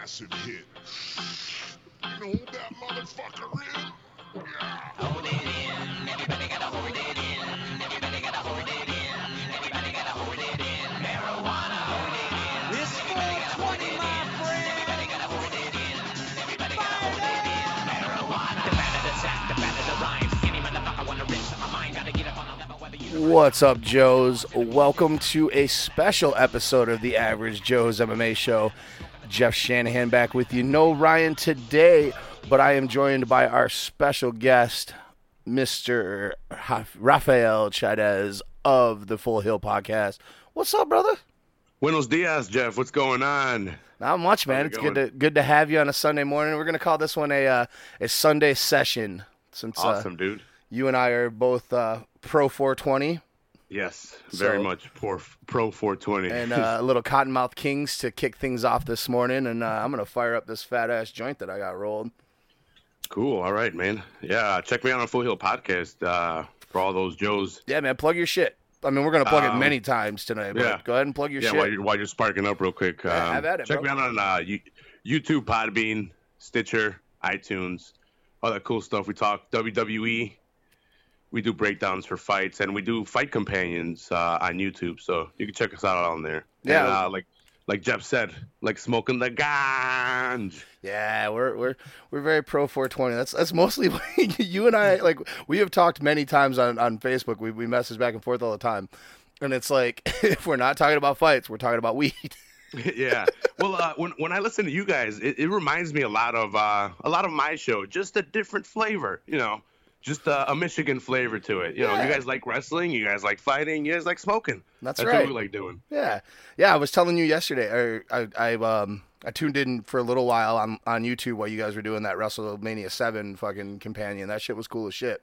massive hit. You know who that motherfucker is? Yeah. Hold it in, everybody gotta hold it in. Everybody gotta hold it in. Everybody gotta hold it in. Marijuana, hold it in. It's 420, my friend. Everybody gotta hold it in. Everybody gotta hold it in. Marijuana. The better the sack, the better the rhymes. Any motherfucker wanna rinse my mind, gotta get up on a level. What's up, Joes? Welcome to a special episode of the Average Joe's MMA Show. Jeff Shanahan back with you. No Ryan today, but I am joined by our special guest, Mr. Rafael Chaidez of the Full Heel Podcast. What's up, brother? Buenos dias, Jeff. What's going on? Not much, man. It's good to good to have you on a Sunday morning. We're gonna call this one a uh, a Sunday session since uh, Awesome, dude. you and I are both uh, pro 420. Yes, very So- much pro, pro 420. and uh, a little Cottonmouth Kings to kick things off this morning. And uh, I'm gonna fire up this fat ass joint that I got rolled. cool. All right, man. Yeah, check me out on Full Heel Podcast uh, for all those Joes. Yeah, man, plug your shit. I mean, we're gonna plug it Um, many times tonight. But yeah. go ahead and plug your Yeah, shit. while you're, while you're sparking up real quick. Yeah, um, have at it, check bro. me out on uh, you- YouTube, Podbean, Stitcher, iTunes, all that cool stuff. We talk WWE. We do breakdowns for fights, and we do fight companions uh, on YouTube. So you can check us out on there. Yeah. And, uh, like like Jeff said, like smoking the ganj. Yeah, we're we're we're very pro 420. That's that's mostly you and I like. We have talked many times on on Facebook. We we message back and forth all the time, and it's like if we're not talking about fights, we're talking about weed. yeah. Well, uh, when when I listen to you guys, it, it reminds me a lot of uh, a lot of my show, just a different flavor. You know, just a, a Michigan flavor to it. You know, Yeah. you guys like wrestling, you guys like fighting, you guys like smoking. That's That's right. what we like doing. Yeah, yeah. I was telling you yesterday. Or I, I um I tuned in for a little while on on YouTube while you guys were doing that WrestleMania Seven fucking companion. That shit was cool as shit.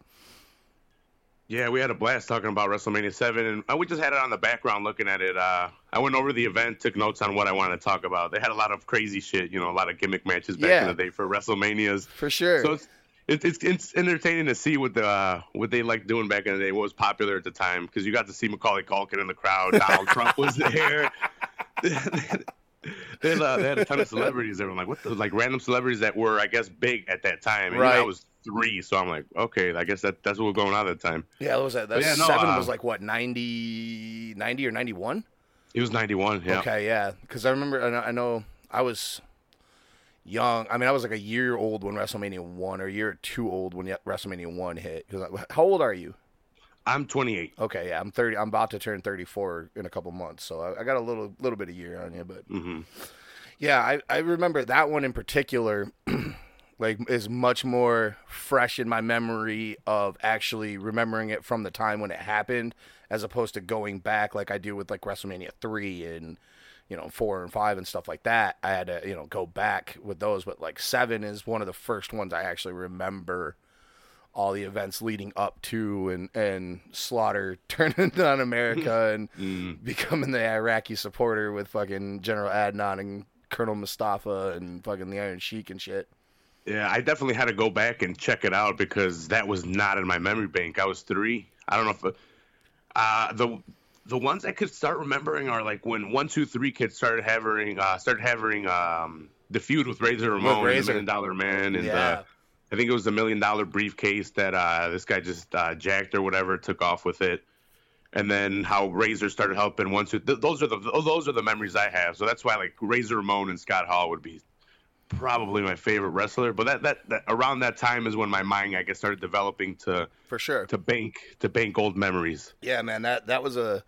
Yeah, we had a blast talking about WrestleMania Seven, and uh, we just had it on the background looking at it. Uh, I went over the event, took notes on what I wanted to talk about. They had a lot of crazy shit, you know, a lot of gimmick matches back Yeah. in the day for WrestleManias. For sure. So it's it, it's it's entertaining to see what the uh, what they like doing back in the day. What was popular at the time because you got to see Macaulay Culkin in the crowd. Donald Trump was there. they, had, uh, they had a ton of celebrities. They were like what the, like random celebrities that were I guess big at that time. And you know, Right. I was three, so I'm like okay, I guess that that's what was going on at that time. yeah, what was that? That yeah, no, seven uh, was like what 90, 90 or ninety one. He was 91. Yeah. Okay, yeah, because I remember. I know I was young. I mean, I was like a year old when WrestleMania one, or a year two old when WrestleMania one hit. Because how old are you? I'm 28. Okay, yeah, I'm thirty. I'm about to turn thirty four in a couple months, so I, I got a little little bit of year on you, but hmm yeah, I I remember that one in particular. Like is much more fresh in my memory of actually remembering it from the time when it happened, as opposed to going back like I do with like WrestleMania three and you know four and five and stuff like that. I had to you know go back with those, but like seven is one of the first ones I actually remember all the events leading up to and and Slaughter turning on America and Mm. becoming the Iraqi supporter with fucking General Adnan and Colonel Mustafa and fucking the Iron Sheik and shit. Yeah, I definitely had to go back and check it out because that was not in my memory bank. I was three. I don't know if uh, the the ones I could start remembering are like when one, two, three kids started having uh, started having um, the feud with Razor Ramon and Razor. the Million Dollar Man, and Yeah. uh, I think it was the Million Dollar briefcase that uh, this guy just uh, jacked or whatever, took off with it. And then how Razor started helping one, two. Th- those are the those are the memories I have. So that's why like Razor Ramon and Scott Hall would be probably my favorite wrestler. But that, that, that around that time is when my mind I guess started developing to For sure. to bank to bank old memories. Yeah, man, that that was a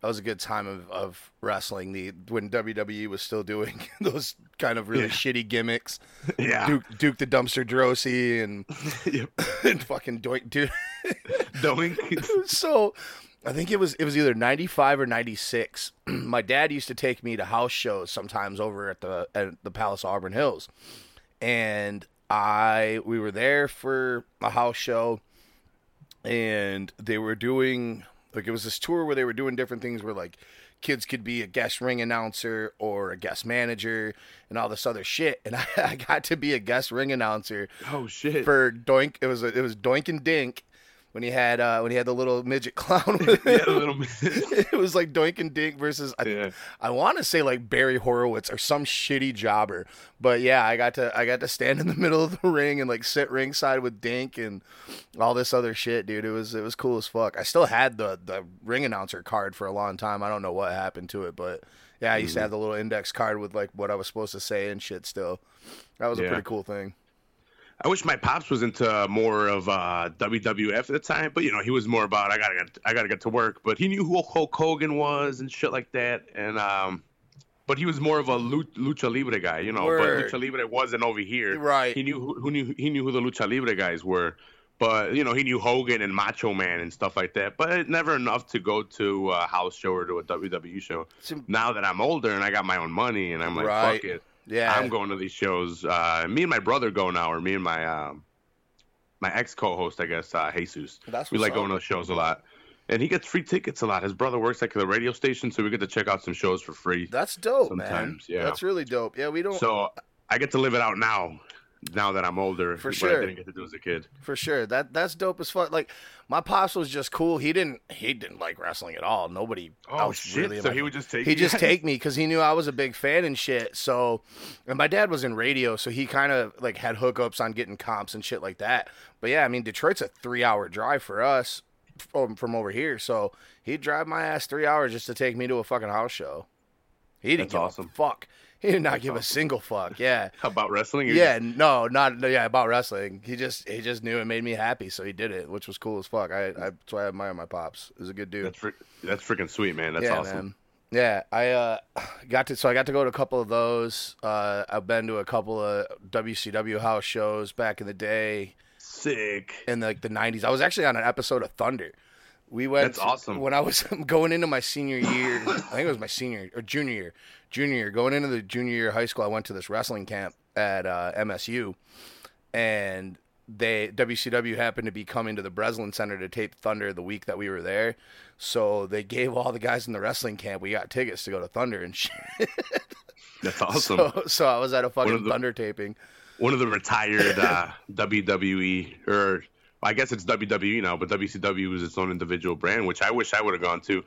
that was a good time of, of wrestling. The when WWE was still doing those kind of really Yeah. shitty gimmicks. Yeah. Duke Duke the Dumpster Droese and Yep. and fucking Doink dude. Doink. so I think it was it was either 95 or 96. My dad used to take me to house shows sometimes over at the at the Palace Auburn Hills. And I we were there for a house show and they were doing like it was this tour where they were doing different things where like kids could be a guest ring announcer or a guest manager and all this other shit and I, I got to be a guest ring announcer oh shit. for Doink. It was a, it was Doink and Dink, when he had uh, when he had the little midget clown. With him. a little bit. it was like Doink and Dink versus I, Yeah. I want to say like Barry Horowitz or some shitty jobber. But yeah, I got to I got to stand in the middle of the ring and like sit ringside with Dink and all this other shit, dude. It was it was cool as fuck. I still had the the ring announcer card for a long time. I don't know what happened to it, but yeah, I Mm-hmm. used to have the little index card with like what I was supposed to say and shit. Still, that was a pretty cool thing. I wish my pops was into more of uh, WWF at the time, but you know he was more about I gotta get I gotta get to work. But he knew who Hulk Hogan was and shit like that, and um, but he was more of a lucha libre guy, you know. Word. But lucha libre wasn't over here, Right. He knew who, who knew he knew who the lucha libre guys were, but you know he knew Hogan and Macho Man and stuff like that. But never enough to go to a house show or to a WWE show. Now that I'm older and I got my own money and I'm like Right. fuck it. Yeah, I'm going to these shows. Uh, me and my brother go now, or me and my um, my ex co-host, I guess, uh, Jesus. That's we like going to up. those shows a lot, and he gets free tickets a lot. His brother works at the radio station, so we get to check out some shows for free. That's dope, man. Yeah. That's really dope. Yeah, we don't So I get to live it out now. Now that I'm older, For sure. I didn't get to do as a kid. for sure. That that's dope as fuck. Like my pops was just cool. He didn't he didn't like wrestling at all. Nobody. Oh shit! Really so he would just take. he just guys? take me because he knew I was a big fan and shit. So, and my dad was in radio, so he kind of like had hookups on getting comps and shit like that. But yeah, I mean, Detroit's a three-hour drive for us from, from over here, so he'd drive my ass three hours just to take me to a fucking house show. He didn't That's give awesome. a fuck. He did not give a single fuck. Yeah. about wrestling. Yeah, no, not no, yeah about wrestling. He just he just knew it made me happy, so he did it, which was cool as fuck. I, I that's why I admire my pops. He's a good dude. That's fri- that's freaking sweet, man. That's yeah, awesome. man. Yeah, I uh, got to so I got to go to a couple of those. Uh, I've been to a couple of WCW house shows back in the day Sick. in like the '90s. I was actually on an episode of Thunder. We went. That's awesome. When I was going into my senior year, I think it was my senior or junior year. Junior year, going into the junior year of high school, I went to this wrestling camp at uh, MSU, and they WCW happened to be coming to the Breslin Center to tape Thunder the week that we were there. So they gave all the guys in the wrestling camp. We got tickets to go to Thunder and shit. That's awesome. So, so I was at a fucking the- Thunder taping. one of the retired uh, WWE or I guess it's WWE now, but WCW was its own individual brand, which I wish I would have gone to.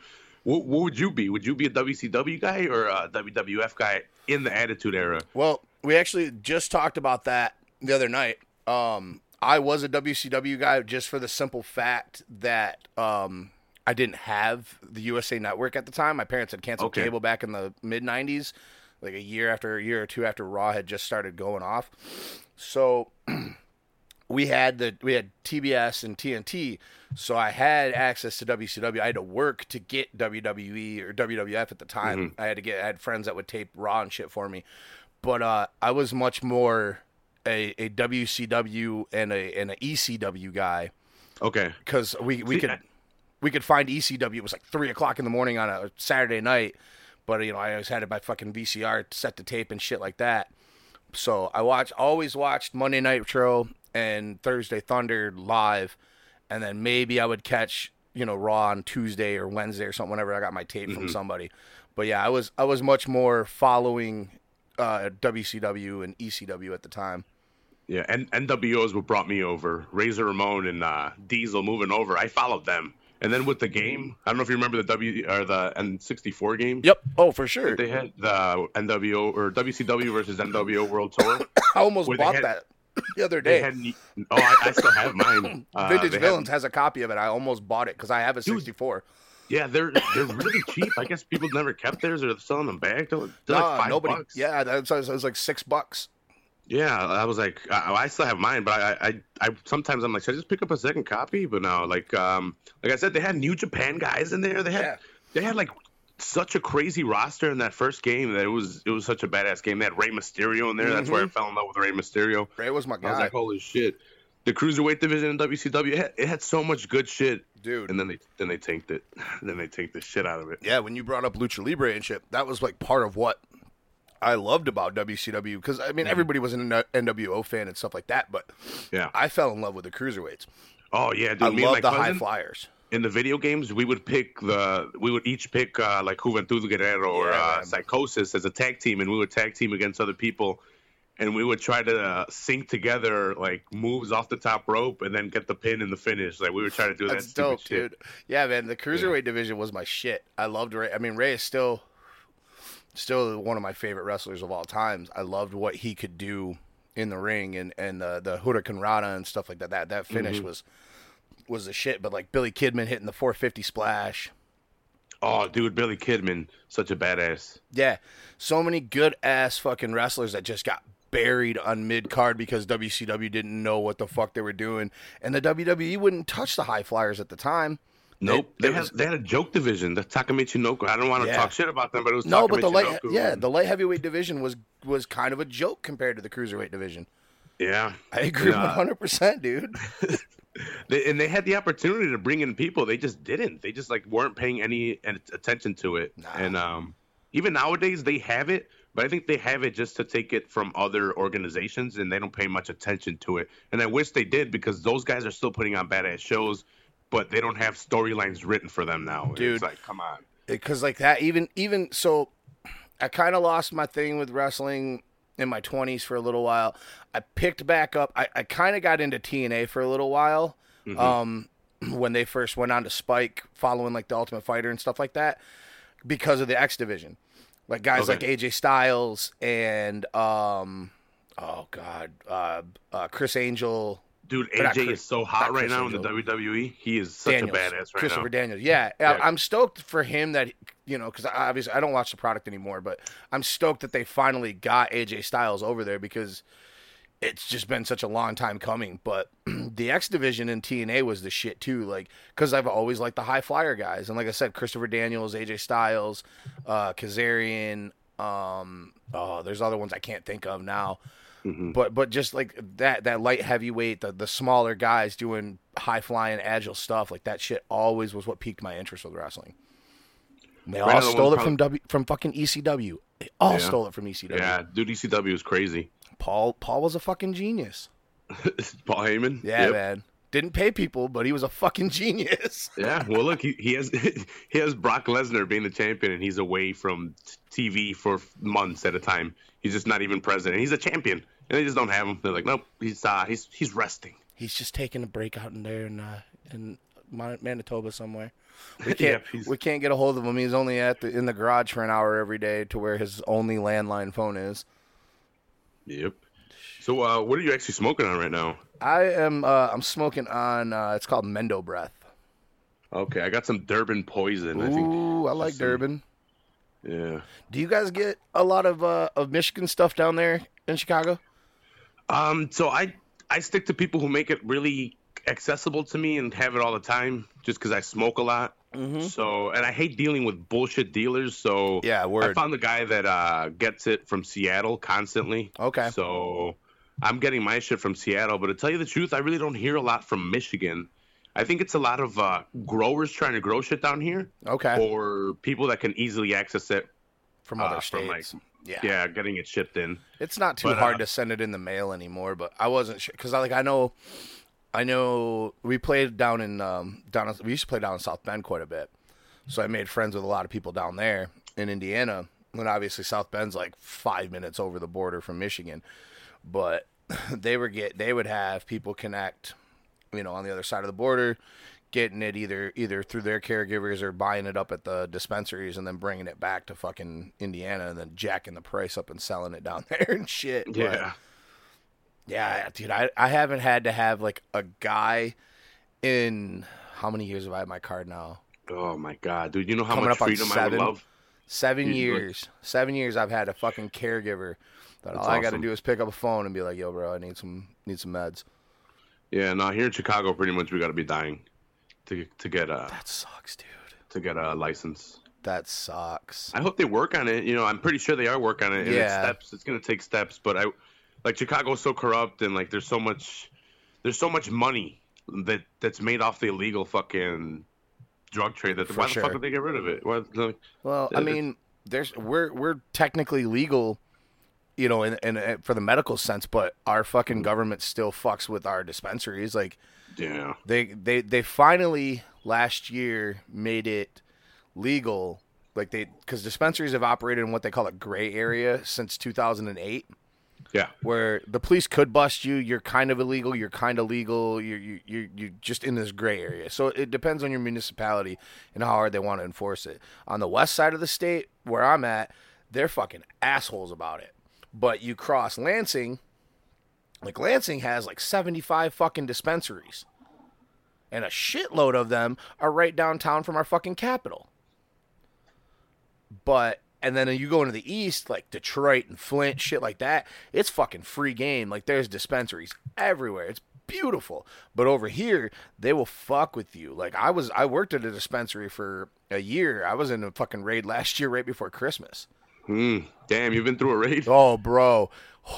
What, what would you be? Would you be a WCW guy or a WWF guy in the Attitude Era? Well, we actually just talked about that the other night. Um, I was a WCW guy just for the simple fact that um, I didn't have the USA Network at the time. My parents had canceled Okay. cable back in the mid '90s, like a year after a year or two after Raw had just started going off. So we had the we had TBS and TNT, so I had access to WCW. I had to work to get WWE or WWF at the time. I had to get I had friends that would tape Raw and shit for me, but uh, I was much more a, a WCW and a and a ECW guy Okay. because we we See, could I- we could find ECW. It was like three o'clock in the morning on a Saturday night, but you know I always had it by fucking VCR set to tape and shit like that. So I watched always watched Monday Night Nitro and Thursday Thunder live, and then maybe I would catch you know Raw on Tuesday or Wednesday or something whenever I got my tape Mm-hmm. from somebody. But yeah, I was I was much more following uh, WCW and ECW at the time. Yeah, and NWO is what brought me over. Razor Ramon and uh, Diesel moving over. I followed them, and then with the game, I don't know if you remember the W or the N64 game. Yep. Oh, for sure. They had the NWO or WCW versus NWO World Tour. I almost bought had- that the other day. oh, I, I still have mine. Uh, Vintage had- Villains has a copy of it. I almost bought it because I have a 64. Yeah, they're they're really cheap. I guess people never kept theirs or they're selling them back. They're, they're Nah, like five nobody. bucks. Yeah, that's it was like six bucks. Yeah, I was like, I, I still have mine, but I, I, I sometimes I'm like, should I just pick up a second copy? But no, like, um, like I said, they had New Japan guys in there. They had, Yeah. they had like such a crazy roster in that first game that it was, it was such a badass game. They had Rey Mysterio in there. That's where I fell in love with Rey Mysterio. Rey was my I was guy, like, holy shit. The cruiserweight division in WCW, it had, it had so much good shit, dude. and then they then they tanked it. then they tanked the shit out of it. yeah, when you brought up Lucha Libre and shit, that was like part of what I loved about WCW because I mean Mm-hmm. everybody was an NWO fan and stuff like that, but Yeah. I fell in love with the cruiserweights. Oh yeah, dude. I love the high flyers. In the video games, we would pick the we would each pick uh, like Juventud Guerrera or Yeah, uh. Psychosis as a tag team, and we would tag team against other people. and we would try to uh, sync together like moves off the top rope and then get the pin in the finish. Like we would try to do that. stupid dope, shit. dude. Yeah, man. The cruiserweight division was my shit. I loved Rey. I mean, Rey is still, still one of my favorite wrestlers of all times. I loved what he could do in the ring and and the the Hurricanrana and stuff like that. That that finish Mm-hmm. was was the shit. But like Billy Kidman hitting the 450 splash. Oh, dude, Billy Kidman, such a badass. Yeah, so many good ass fucking wrestlers that just got buried on mid card because WCW didn't know what the fuck they were doing, and the WWE wouldn't touch the high flyers at the time. Nope, It- they it had was- they had a joke division. The Taka Michinoku. I don't want to Yeah. talk shit about them, but it was No, but the light, Noko. yeah, the light heavyweight division was was kind of a joke compared to the cruiserweight division. yeah. I agree one hundred percent, dude. They, and they had the opportunity to bring in people. They just didn't. They just like weren't paying any attention to it. Nah. And um, even nowadays they have it, but I think they have it just to take it from other organizations, and they don't pay much attention to it. And I wish they did because those guys are still putting on badass shows, but they don't have storylines written for them now. Dude. it's like, come on. Because like that, even even so, I kind of lost my thing with wrestling in my twenties for a little while. I picked back up. I, I kind of got into TNA for a little while. Um, when they first went on to Spike, following like the Ultimate Fighter and stuff like that, because of the X Division, like guys Okay. like AJ Styles and um, oh god, uh, uh, Chris Angel. Dude, AJ Chris- is so hot right Chris now in the WWE. He is such Daniels, a badass right now. Christopher now. Daniels. Yeah, Yeah. I'm stoked for him that you know because obviously I don't watch the product anymore, but I'm stoked that they finally got AJ Styles over there because it's just been such a long time coming. But the X division in TNA was the shit too, like because I've always liked the high flyer guys, and like I said, Christopher Daniels, AJ Styles, uh, Kazarian. Um, oh, there's other ones I can't think of now. Mm-hmm. But but just like that that light heavyweight, the the smaller guys doing high flying agile stuff, like that shit always was what piqued my interest with wrestling. And They Right all stole it one from W from fucking ECW. They all Yeah. stole it from ECW. Yeah, dude, ECW is crazy. Paul Paul was a fucking genius. Paul Heyman. Yeah, Yep. man. Didn't pay people, but he was a fucking genius. Yeah, well, look, he, he has he has Brock Lesnar being the champion, and he's away from TV for months at a time. He's just not even present, and he's a champion, and they just don't have him. They're like, nope, he's uh, he's he's resting. He's just taking a break out in there in uh, in Manitoba somewhere. We can't Yep, he's- we can't get a hold of him. He's only at the in the garage for an hour every day to where his only landline phone is. Yep. So, uh, what are you actually smoking on right now? I am uh, I'm smoking on uh, it's called Mendo Breath. Okay, I got some Durban Poison. I think. Ooh, I like Just- Durban. Yeah. Do you guys get a lot of uh, of Michigan stuff down there in Chicago? Um. So I I stick to people who make it really accessible to me and have it all the time, just because I smoke a lot. So and I hate dealing with bullshit dealers. So Yeah, word. I found the guy that uh, gets it from Seattle constantly. Okay. So I'm getting my shit from Seattle, but to tell you the truth, I really don't hear a lot from Michigan. I think it's a lot of uh, growers trying to grow shit down here, Okay. or people that can easily access it. from other uh, from, states. like, yeah. Yeah, getting it shipped in. It's not too But, hard uh, to send it in the mail anymore, but I wasn't sure because I like I know, I know we played down in um down we used to play down in South Bend quite a bit, so I made friends with a lot of people down there in Indiana. And obviously South Bend's like five minutes over the border from Michigan, but they were get they would have people connect, you know, on the other side of the border, getting it either either through their caregivers or buying it up at the dispensaries and then bringing it back to fucking Indiana and then jacking the price up and selling it down there and shit. But, Yeah. yeah, dude, I I haven't had to have like a guy in how many years have I had my card now? Oh my god, dude! You know how Coming much freedom I would love. Seven Dude, years. Seven years I've had a fucking caregiver that all I got to awesome. do is pick up a phone and be like, "Yo, bro, I need some need some meds." Yeah, now here in Chicago, pretty much we got to be dying to to get a That sucks, dude. to get a license. That sucks. I hope they work on it. You know, I'm pretty sure they are working on it. And it's Yeah. steps. It's gonna take steps, but I like Chicago's so corrupt and like there's so much there's so much money that that's made off the illegal fucking drug trade. That For why the fuck did they get rid of it? Why, like, Well, I mean, there's we're we're technically legal, you know, in, in, in for the medical sense, but our fucking government still fucks with our dispensaries. Like yeah, they they they finally last year made it legal. Like they because dispensaries have operated in what they call a gray area since 2008. Yeah. where the police could bust you. You're kind of illegal. You're kind of legal. You're you you you're just in this gray area. So it depends on your municipality and how hard they want to enforce it. On the west side of the state, where I'm at, they're fucking assholes about it. But you cross Lansing, like Lansing has like 75 fucking dispensaries, and a shitload of them are right downtown from our fucking capital. But and then you go into the east, like Detroit and Flint, shit like that. It's fucking free game. Like there's dispensaries everywhere. It's beautiful. But over here, they will fuck with you. Like I was, I worked at a dispensary for a year. I was in a fucking raid last year, right before Christmas. Hmm. Damn, you've been through a raid. Oh, bro.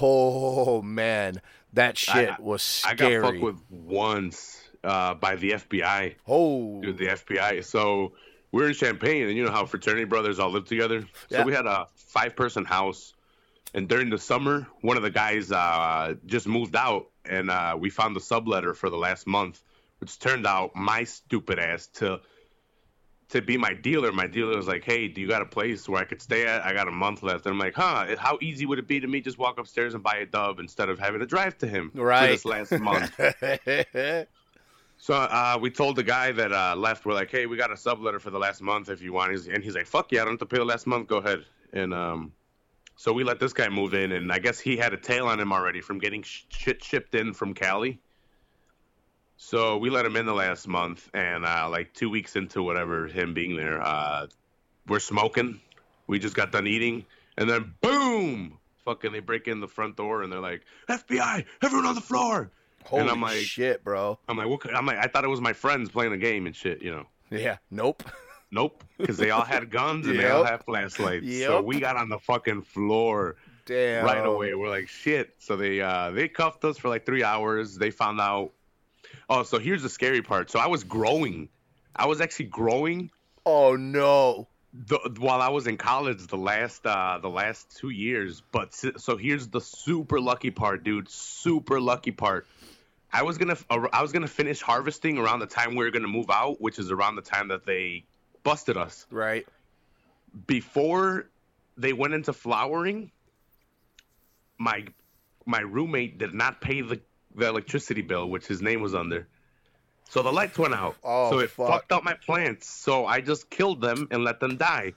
Oh man, that shit I- was I got scary. fucked with once uh, by the FBI. oh, Dude, the FBI. So we're in Champaign, and you know how fraternity brothers all live together. So we had a five-person house, and during the summer, one of the guys uh, just moved out, and uh, we found the subletter for the last month, which turned out my stupid ass to to be my dealer. My dealer was like, "Hey, do you got a place where I could stay at? I got a month left." And I'm like, "Huh? How easy would it be to me just walk upstairs and buy a dub instead of having to drive to him for Right. this last month?" So uh, we told the guy that uh, left, we're like, hey, we got a subletter for the last month if you want. And he's like, fuck yeah, I don't have to pay the last month. Go ahead. And um, so we let this guy move in, and I guess he had a tail on him already from getting sh- shit shipped in from Cali. So we let him in the last month, and uh, like two weeks into whatever him being there, uh, we're smoking. We just got done eating, and then boom, fucking they break in the front door, and they're like, FBI, everyone on the floor. Holy and I'm like, shit, bro. I'm like, what? I'm like, I thought it was my friends playing a game and shit, you know. Yeah, nope. Nope, because they all had guns and they all had flashlights. So we got on the fucking floor Damn. right away. We're like, shit. So they uh they cuffed us for like three hours. They found out. Oh, so here's the scary part. So I was growing. I was actually growing Oh no. the, while I was in college the last uh the last two years. But so here's the super lucky part, dude. Super lucky part. I was gonna I was gonna finish harvesting around the time we were gonna move out, which is around the time that they busted us. Right. Before they went into flowering, my my roommate did not pay the the electricity bill, which his name was under. So the lights went out. Oh, so it fuck. fucked up my plants. So I just killed them and let them die.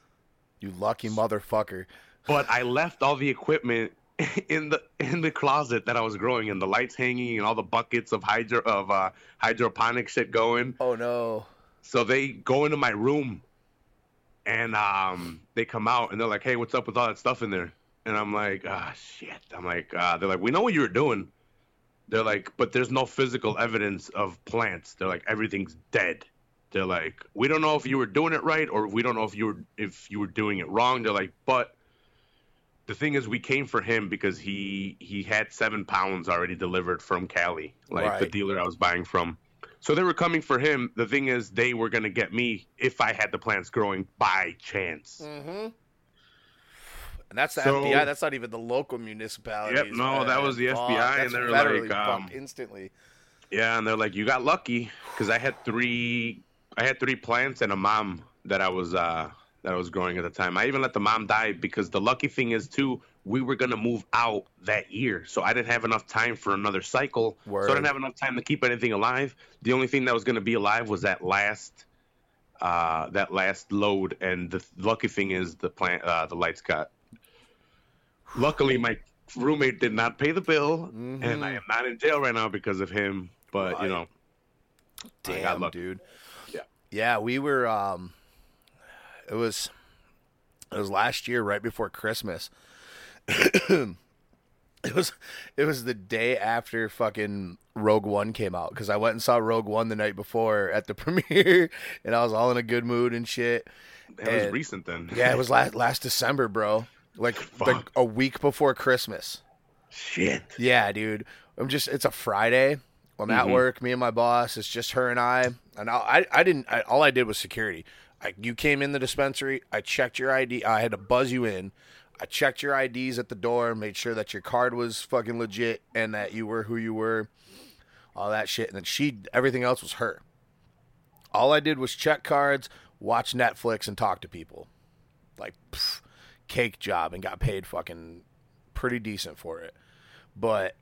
You lucky motherfucker. but I left all the equipment in the in the closet that I was growing and the lights hanging and all the buckets of hydro of uh, hydroponic shit going. Oh no. So they go into my room, and um, they come out and they're like, "Hey, what's up with all that stuff in there?" And I'm like, "Ah, shit." I'm like, uh, "They're like, we know what you were doing." They're like, "But there's no physical evidence of plants." They're like, "Everything's dead." They're like, "We don't know if you were doing it right or we don't know if you were if you were doing it wrong." They're like, "But." The thing is, we came for him because he he had seven pounds already delivered from Cali, like the dealer I was buying from. So they were coming for him. The thing is, they were gonna get me if I had the plants growing by chance. Mm-hmm. And that's the So- FBI. That's not even the local municipalities. Yep, no, that was the FBI, and they're like, um, instantly. Yeah, and they're like, "You got lucky," because I had three, I had three plants and a mom that I was uh that I was growing at the time. I even let the mom die because the lucky thing is too, we were gonna move out that year, so I didn't have enough time for another cycle. So I didn't have enough time to keep anything alive. The only thing that was gonna be alive was that last. Uh, that last load, and the lucky thing is the plant, uh, the lights got. Luckily, my roommate did not pay the bill, and I Mhm. am not in jail right now because of him. But Right. you know, Damn, dude. Yeah. Yeah, we were. Um, it was. It was last year, right before Christmas. it was. It was the day after fucking Rogue One came out because I went and saw Rogue One the night before at the premiere, and I was all in a good mood and shit. it was recent then. Yeah, it was last last December, bro. Like the, Fuck. a week before Christmas. Shit. Yeah, dude. I'm just it's a Friday. I'm at Mhm. work, me and my boss. It's just her and I. And I I, I didn't I, all I did was security. I, you came in the dispensary, I checked your ID. I had to buzz you in. I checked your IDs at the door, made sure that your card was fucking legit and that you were who you were. All that shit. And then she everything else was her. All I did was check cards, watch Netflix and talk to people. Like pff, cake job and got paid fucking pretty decent for it. but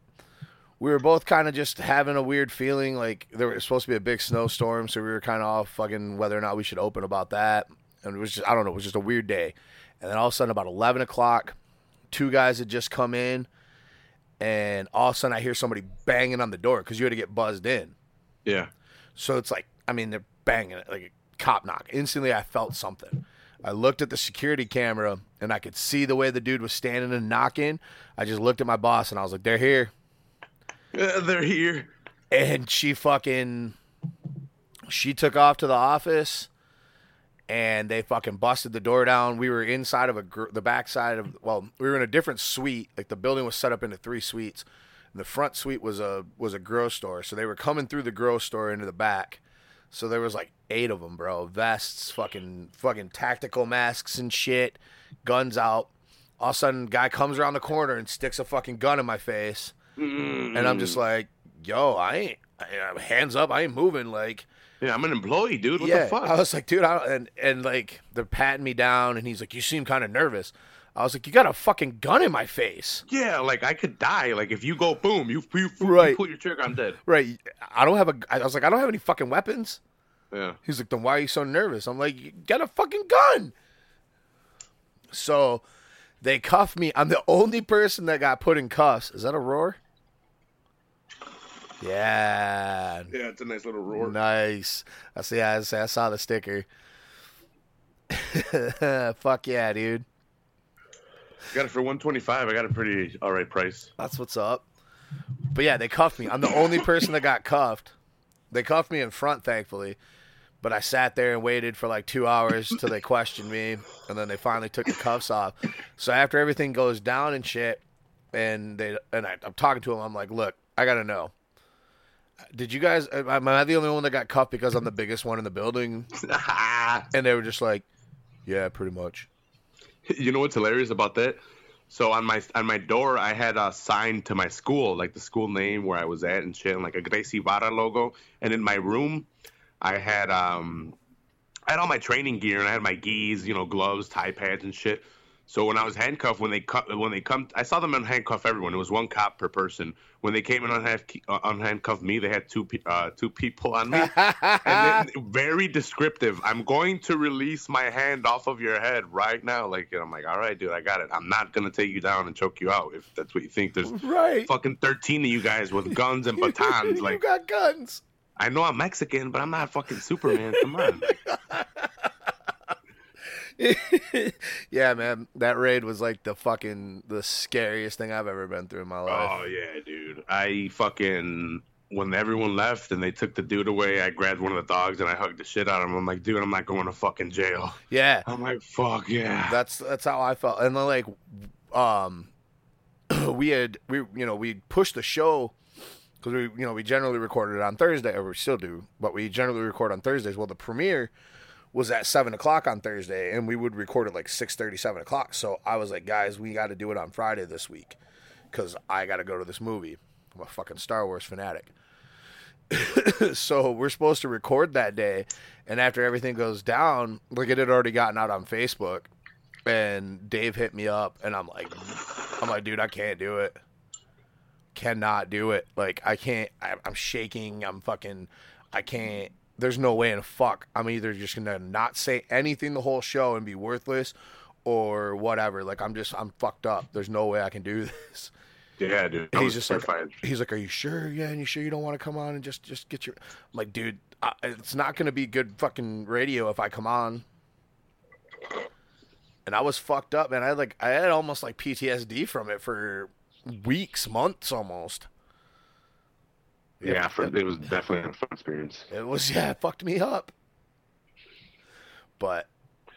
we were both kind of just having a weird feeling like there was supposed to be a big snowstorm, so we were kind of all fucking whether or not we should open about that. And it was just I don't know, it was just a weird day. And then all of a sudden, about eleven o'clock, two guys had just come in, and all of a sudden I hear somebody banging on the door because you had to get buzzed in. Yeah. So it's like, I mean, they're banging it like a cop knock. Instantly, I felt something. I looked at the security camera and I could see the way the dude was standing and knocking. I just looked at my boss and I was like, they're here. Uh, they're here. And she fucking, she took off to the office and they fucking busted the door down. We were inside of a, gr- the back side of, well, we were in a different suite. Like the building was set up into three suites. And the front suite was a, was a grow store. So they were coming through the grow store into the back. So there was like eight of them, bro. Vests, fucking, fucking tactical masks and shit, guns out. All of a sudden, guy comes around the corner and sticks a fucking gun in my face, and I'm just mm. like, "Yo, I ain't, I, hands up, I ain't moving." Like, Yeah, I'm an employee, dude. What yeah, the fuck? I was like, "Dude," I don't, and and like they're patting me down, and he's like, "You seem kind of nervous." I was like, "You got a fucking gun in my face." yeah, like I could die. Like if you go boom, you you, you Right. pull your trigger, I'm dead. Right? I don't have a. I was like, "I don't have any fucking weapons." Yeah. He's like, then why are you so nervous? I'm like, you got a fucking gun. So they cuff me. I'm the only person that got put in cuffs. Is that a roar? Yeah. Yeah, it's a nice little roar. Nice. I see. I, I saw the sticker. Fuck yeah, dude. Got it for 125. I got a pretty all right price. That's what's up. But yeah, they cuffed me. I'm the only person that got cuffed. They cuffed me in front, thankfully. But I sat there and waited for like two hours till they questioned me, and then they finally took the cuffs off. So after everything goes down and shit, and they and I, I'm talking to them, I'm like, look, I gotta know. Did you guys? Am I the only one that got cuffed because I'm the biggest one in the building? And they were just like, yeah, pretty much. you know what's hilarious about that? So on my on my door, I had a sign to my school, like the school name where I was at and shit, and like a Gracie Barra logo. And in my room, I had um, I had all my training gear and I had my gis, you know, gloves, tie pads, and shit. So when I was handcuffed, when they cut, when they come, I saw them unhandcuff everyone. It was one cop per person. When they came and unhand, uh, unhandcuffed me, they had two pe- uh, two people on me, and then very descriptive. I'm going to release my hand off of your head right now. Like and I'm like, all right, dude, I got it. I'm not gonna take you down and choke you out if that's what you think. There's Right. fucking 13 of you guys with guns and batons. you Like got guns. I know I'm Mexican, but I'm not fucking Superman. Come on. yeah, man, that raid was like the fucking the scariest thing I've ever been through in my life. Oh yeah, dude. I fucking when everyone left and they took the dude away, I grabbed one of the dogs and I hugged the shit out of him. I'm like, dude, I'm not going to fucking jail. Yeah, I'm like, fuck yeah. that's that's how I felt. And then like, um, we had we you know we pushed the show because we you know we generally recorded it on Thursday, or we still do, but we generally record on Thursdays. Well, the premiere was at seven o'clock on Thursday, and we would record at like six thirty, seven o'clock. So I was like, guys, we got to do it on Friday this week because I got to go to this movie. I'm a fucking Star Wars fanatic. so we're supposed to record that day, and after everything goes down, like it had already gotten out on Facebook, and Dave hit me up, and I'm like, I'm like, dude, I can't do it. Cannot do it. Like I can't. I, I'm shaking. I'm fucking. I can't. There's no way in fuck. I'm either just gonna not say anything the whole show and be worthless, or whatever. Like I'm just. I'm fucked up. There's no way I can do this. yeah, dude. And he's just like, he's like, "Are you sure? Yeah, and you sure you don't want to come on and just just get your?" I'm like, dude, I, it's not gonna be good fucking radio if I come on. And I was fucked up, man. I had like I had almost like PTSD from it for weeks, months, almost. yeah, for, it was definitely a fun experience. It was yeah, it fucked me up. But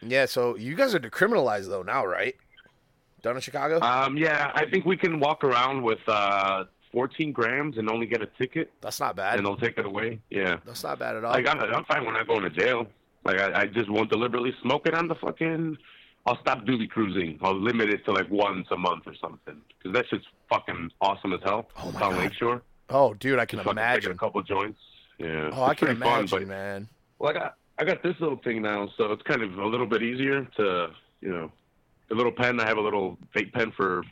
yeah, so you guys are decriminalized though now, right? Down in Chicago? Um, yeah, I think we can walk around with uh, 14 grams and only get a ticket, That's not bad. and they'll take it away. Yeah. That's not bad at all. Like I'm, I'm fine when I go into jail. Like I, I just won't deliberately smoke it on the fucking. I'll stop duty cruising. I'll limit it to like once a month or something. Because that shit's fucking awesome as hell. Oh my on God. Lakeshore. oh, dude, I can Just imagine. a couple joints. Yeah. Oh, I can pretty fun, imagine, but- man. Well, I got I got this little thing now, so it's kind of a little bit easier to you know, a little pen. I have a little vape pen for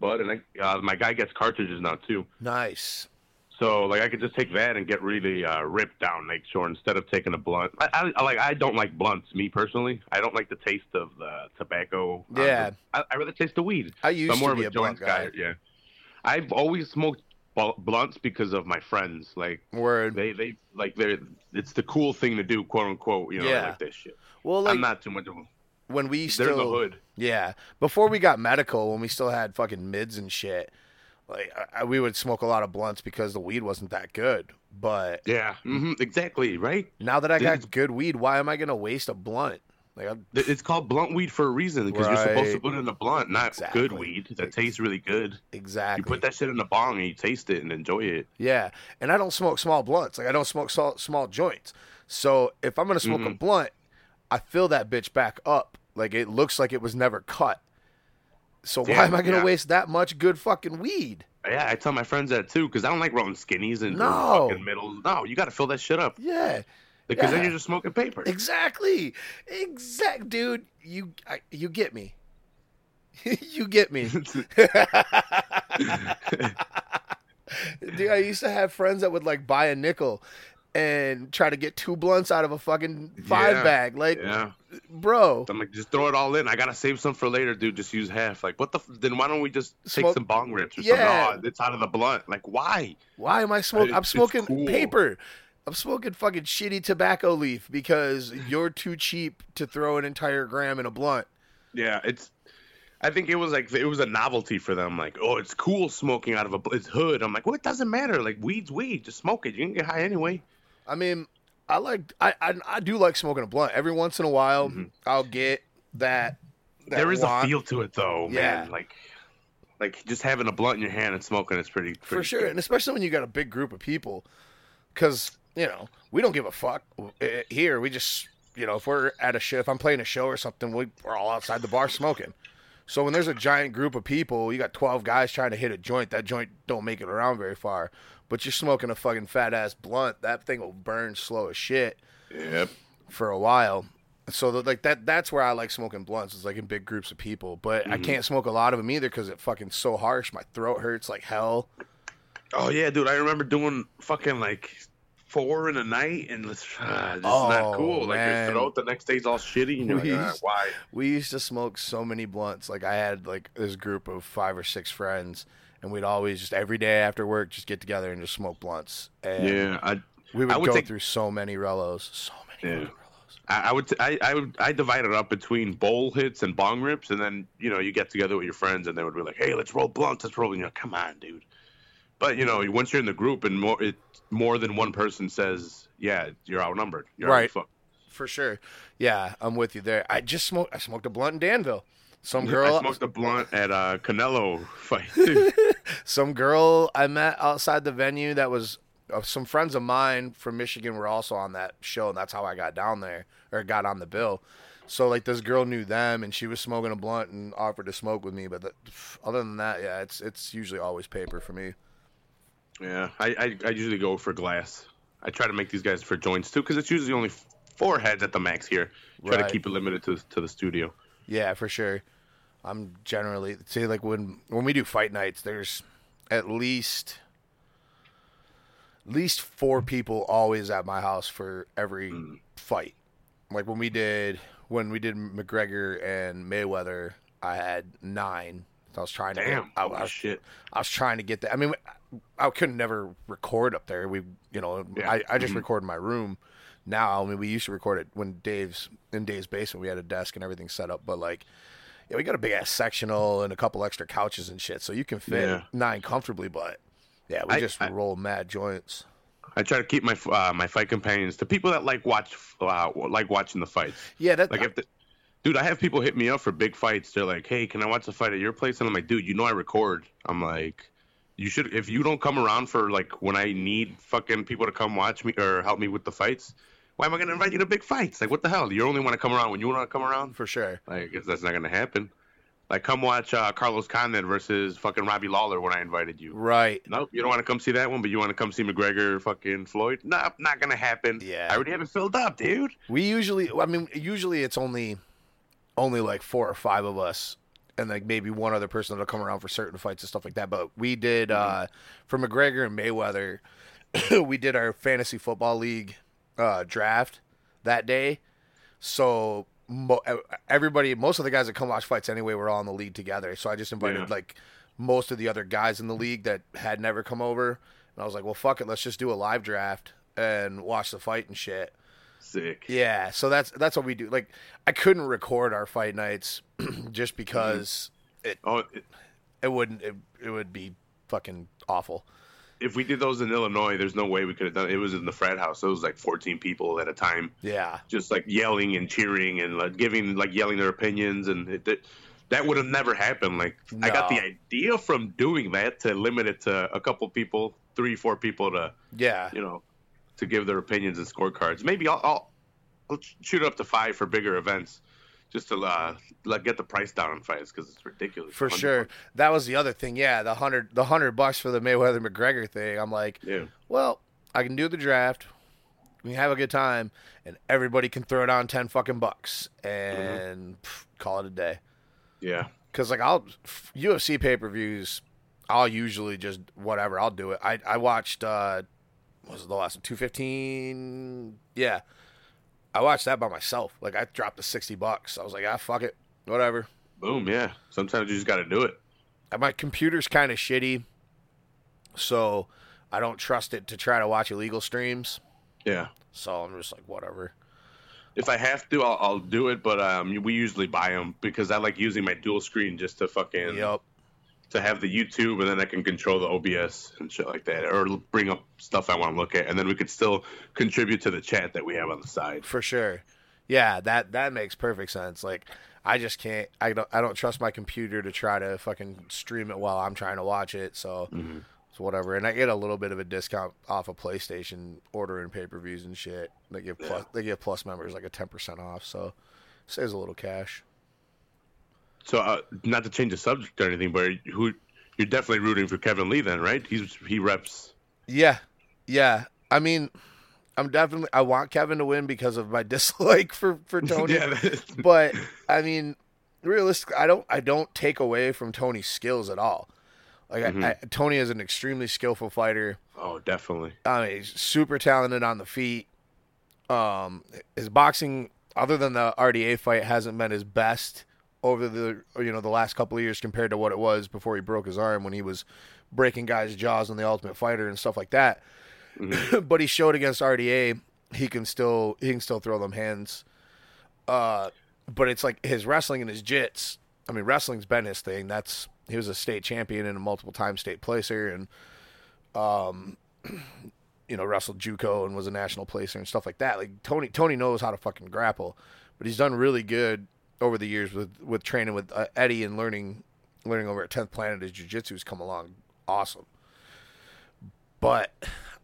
bud, and I, uh, my guy gets cartridges now too. Nice. So like I could just take that and get really uh, ripped down Lake Shore instead of taking a blunt. I, I, I like I don't like blunts, me personally. I don't like the taste of the tobacco. um, Yeah. I, I rather taste the weed. I So used I'm more to of be a a blunt guy. guy. Yeah. I've always smoked blunts because of my friends. Like Word. they they like they're it's the cool thing to do, quote unquote. You know, Yeah. like this shit. well, like I'm not too much of a. when we still in the hood. Yeah, before we got medical, when we still had fucking mids and shit, like I, we would smoke a lot of blunts because the weed wasn't that good. But Yeah, hmm exactly, right? now that I got Dude. good weed, why am I gonna waste a blunt? Like, I'm, It's called blunt weed for a reason because you're supposed to put it in a blunt, not good weed that tastes really good. exactly. You put that shit in a bong and you taste it and enjoy it. Yeah, and I don't smoke small blunts. Like I don't smoke small, small joints. So if I'm gonna smoke a Mhm. blunt, I fill that bitch back up. Like it looks like it was never cut. So why am I gonna yeah. waste that much good fucking weed? Yeah, I tell my friends that too because I don't like rolling skinnies and No. fucking middle. No, you got to fill that shit up Yeah, because then you're just smoking paper. exactly, exact, dude. You I, you get me. you get me. Dude, I used to have friends that would like buy a nickel and try to get two blunts out of a fucking five Yeah, bag. Like, yeah, bro, I'm like, just throw it all in. I gotta save some for later, dude. Just use half. Like, what the? F- then why don't we just take some bong rips or Yeah. something? Oh, it's out of the blunt. Like, why? why am I smoking? I'm smoking cool. paper. I'm smoking fucking shitty tobacco leaf because you're too cheap to throw an entire gram in a blunt. Yeah, it's. I think it was like it was a novelty for them. Like, oh, it's cool smoking out of a it's hood. I'm like, well, it doesn't matter. Like, weed's weed. Just smoke it. You can get high anyway. I mean, I like I I, I do like smoking a blunt every once in a while. Mhm. I'll get that. that there is want. a feel to it though, Yeah. man. Like, like just having a blunt in your hand and smoking is pretty, for sure, good. and especially when you got a big group of people, because you know we don't give a fuck Eh, here. We just you know if we're at a show, if I'm playing a show or something, we, we're all outside the bar smoking. So when there's a giant group of people, you got 12 guys trying to hit a joint. That joint don't make it around very far. But you're smoking a fucking fat ass blunt. That thing will burn slow as shit Yep. for a while. So the, like that that's where I like smoking blunts. It's like in big groups of people. But I Mhm. can't smoke a lot of them either because it fucking so harsh. My throat hurts like hell. Oh yeah, dude. I remember doing fucking like four in a night, and it's uh, just Oh, not cool. Like man. your throat the next day's all shitty, and you're like, ah, why? We used to smoke so many blunts. Like I had like this group of five or six friends, and we'd always just every day after work just get together and just smoke blunts. And Yeah, I, we would, I would go take- through so many relos, so many Yeah. I, I would, I, I would, I divide it up between bowl hits and bong rips, and then you know you get together with your friends, and they would be like, hey, let's roll blunts, let's roll. And you're like, come on, dude. But you know, once you're in the group and more, it more than one person says, yeah, you're outnumbered. You're Right. fucked. For sure. Yeah, I'm with you there. I just smoked. I smoked a blunt in Danville. Some I girl, smoked a blunt at a Canelo fight. Some girl I met outside the venue that was uh, some friends of mine from Michigan were also on that show, and that's how I got down there or got on the bill. So like this girl knew them, and she was smoking a blunt and offered to smoke with me. But that, other than that, yeah, it's it's usually always paper for me. Yeah, I, I, I usually go for glass. I try to make these guys for joints too, because it's usually only four heads at the max here. Try Right. to keep it limited to to the studio. Yeah, for sure. I'm generally see like when when we do fight nights, there's at least at least four people always at my house for every Mm. fight. Like when we did when we did McGregor and Mayweather, I had nine. I was trying to Damn, get, I, I was, shit. I was trying to get that. I mean, I, couldn't never record up there. We, you know, Yeah. I, I just Mhm. record in my room now. I mean, we used to record it when Dave's in Dave's basement. We had a desk and everything set up, but like, yeah, we got a big ass sectional and a couple extra couches and shit, so you can fit Yeah. nine comfortably. But yeah, we I- just I- roll mad joints. I try to keep my uh, my fight companions to people that like watch uh, like watching the fights. Yeah, that Like if the, dude, I have people hit me up for big fights. They're like, "Hey, can I watch the fight at your place?" And I'm like, "Dude, you know I record." I'm like, "You should if you don't come around for like when I need fucking people to come watch me or help me with the fights. Why am I gonna invite you to big fights? Like, what the hell? You only want to come around when you want to come around. for sure. Like, I guess that's not gonna happen. Like, come watch uh, Carlos Condit versus fucking Robbie Lawler when I invited you. Right. Nope, you don't want to come see that one, but you want to come see McGregor, fucking Floyd. Nope, not gonna happen. Yeah. I already have it filled up, dude. We usually, I mean, usually it's only, only like four or five of us and like maybe one other person that'll come around for certain fights and stuff like that. But we did uh, for McGregor and Mayweather, we did our fantasy football league uh, draft that day. So mo- everybody, most of the guys that come watch fights anyway, were all in the league together. So I just invited Yeah. like most of the other guys in the league that had never come over, and I was like, well, fuck it, let's just do a live draft and watch the fight and shit. Sick. Yeah, so that's that's what we do. Like, I couldn't record our fight nights just because mm-hmm. it Oh, it- it wouldn't it, it would be fucking awful. if we did those in Illinois, there's no way we could have done it. It was in the frat house. So it was like 14 people at a time, Yeah, just like yelling and cheering and like giving, like yelling their opinions. And it, it, that would have never happened. Like, I got the idea from doing that to limit it to a couple people, three, four people to, yeah, you know, to give their opinions and scorecards. Maybe I'll, I'll, I'll shoot it up to five for bigger events. Just to uh, like get the price down on fights because it's ridiculous. for 100 sure. That was the other thing. Yeah, the hundred the hundred bucks for the Mayweather McGregor thing. I'm like, Yeah. well, I can do the draft. We can have a good time, and everybody can throw down ten fucking bucks and pff, call it a day. Yeah. Because like I'll UFC pay per views, I'll usually just whatever. I'll do it. I I watched uh, was it, the last one two fifteen? Yeah, I watched that by myself. Like I dropped the sixty bucks. I was like, ah, fuck it, whatever. Boom. Yeah. Sometimes you just got to do it. And my computer's kind of shitty, so I don't trust it to try to watch illegal streams. Yeah. So I'm just like, whatever. If I have to, I'll, I'll do it. But um, we usually buy them because I like using my dual screen just to fucking Yep. To have the YouTube, and then I can control the OBS and shit like that, or bring up stuff I want to look at, and then we could still contribute to the chat that we have on the side. for sure. Yeah, that that makes perfect sense. Like I just can't I don't I don't trust my computer to try to fucking stream it while I'm trying to watch it. So mm-hmm. it's whatever. And I get a little bit of a discount off of PlayStation ordering pay-per-views and shit. They give plus they give plus members like a 10% off, so saves a little cash. So, uh, not to change the subject or anything, but who you're definitely rooting for Kevin Lee then, right? He's he reps. Yeah. Yeah. I mean, I'm definitely I want Kevin to win because of my dislike for for Tony. yeah, but I mean, realistically, I don't I don't take away from Tony's skills at all. Like I, I, Tony is an extremely skillful fighter. oh, definitely. I mean, he's super talented on the feet. Um, his boxing, other than the RDA fight, hasn't been his best over the you know the last couple of years compared to what it was before he broke his arm when he was breaking guys' jaws on the Ultimate Fighter and stuff like that. but he showed against RDA he can still he can still throw them hands. Uh, but it's like his wrestling and his jits. I mean, wrestling's been his thing. That's he was a state champion and a multiple time state placer, and um, you know, wrestled JUCO and was a national placer and stuff like that. Like Tony, Tony knows how to fucking grapple, but he's done really good over the years with with training with uh, Eddie and learning learning over at Tenth Planet. His jujitsu's come along awesome, but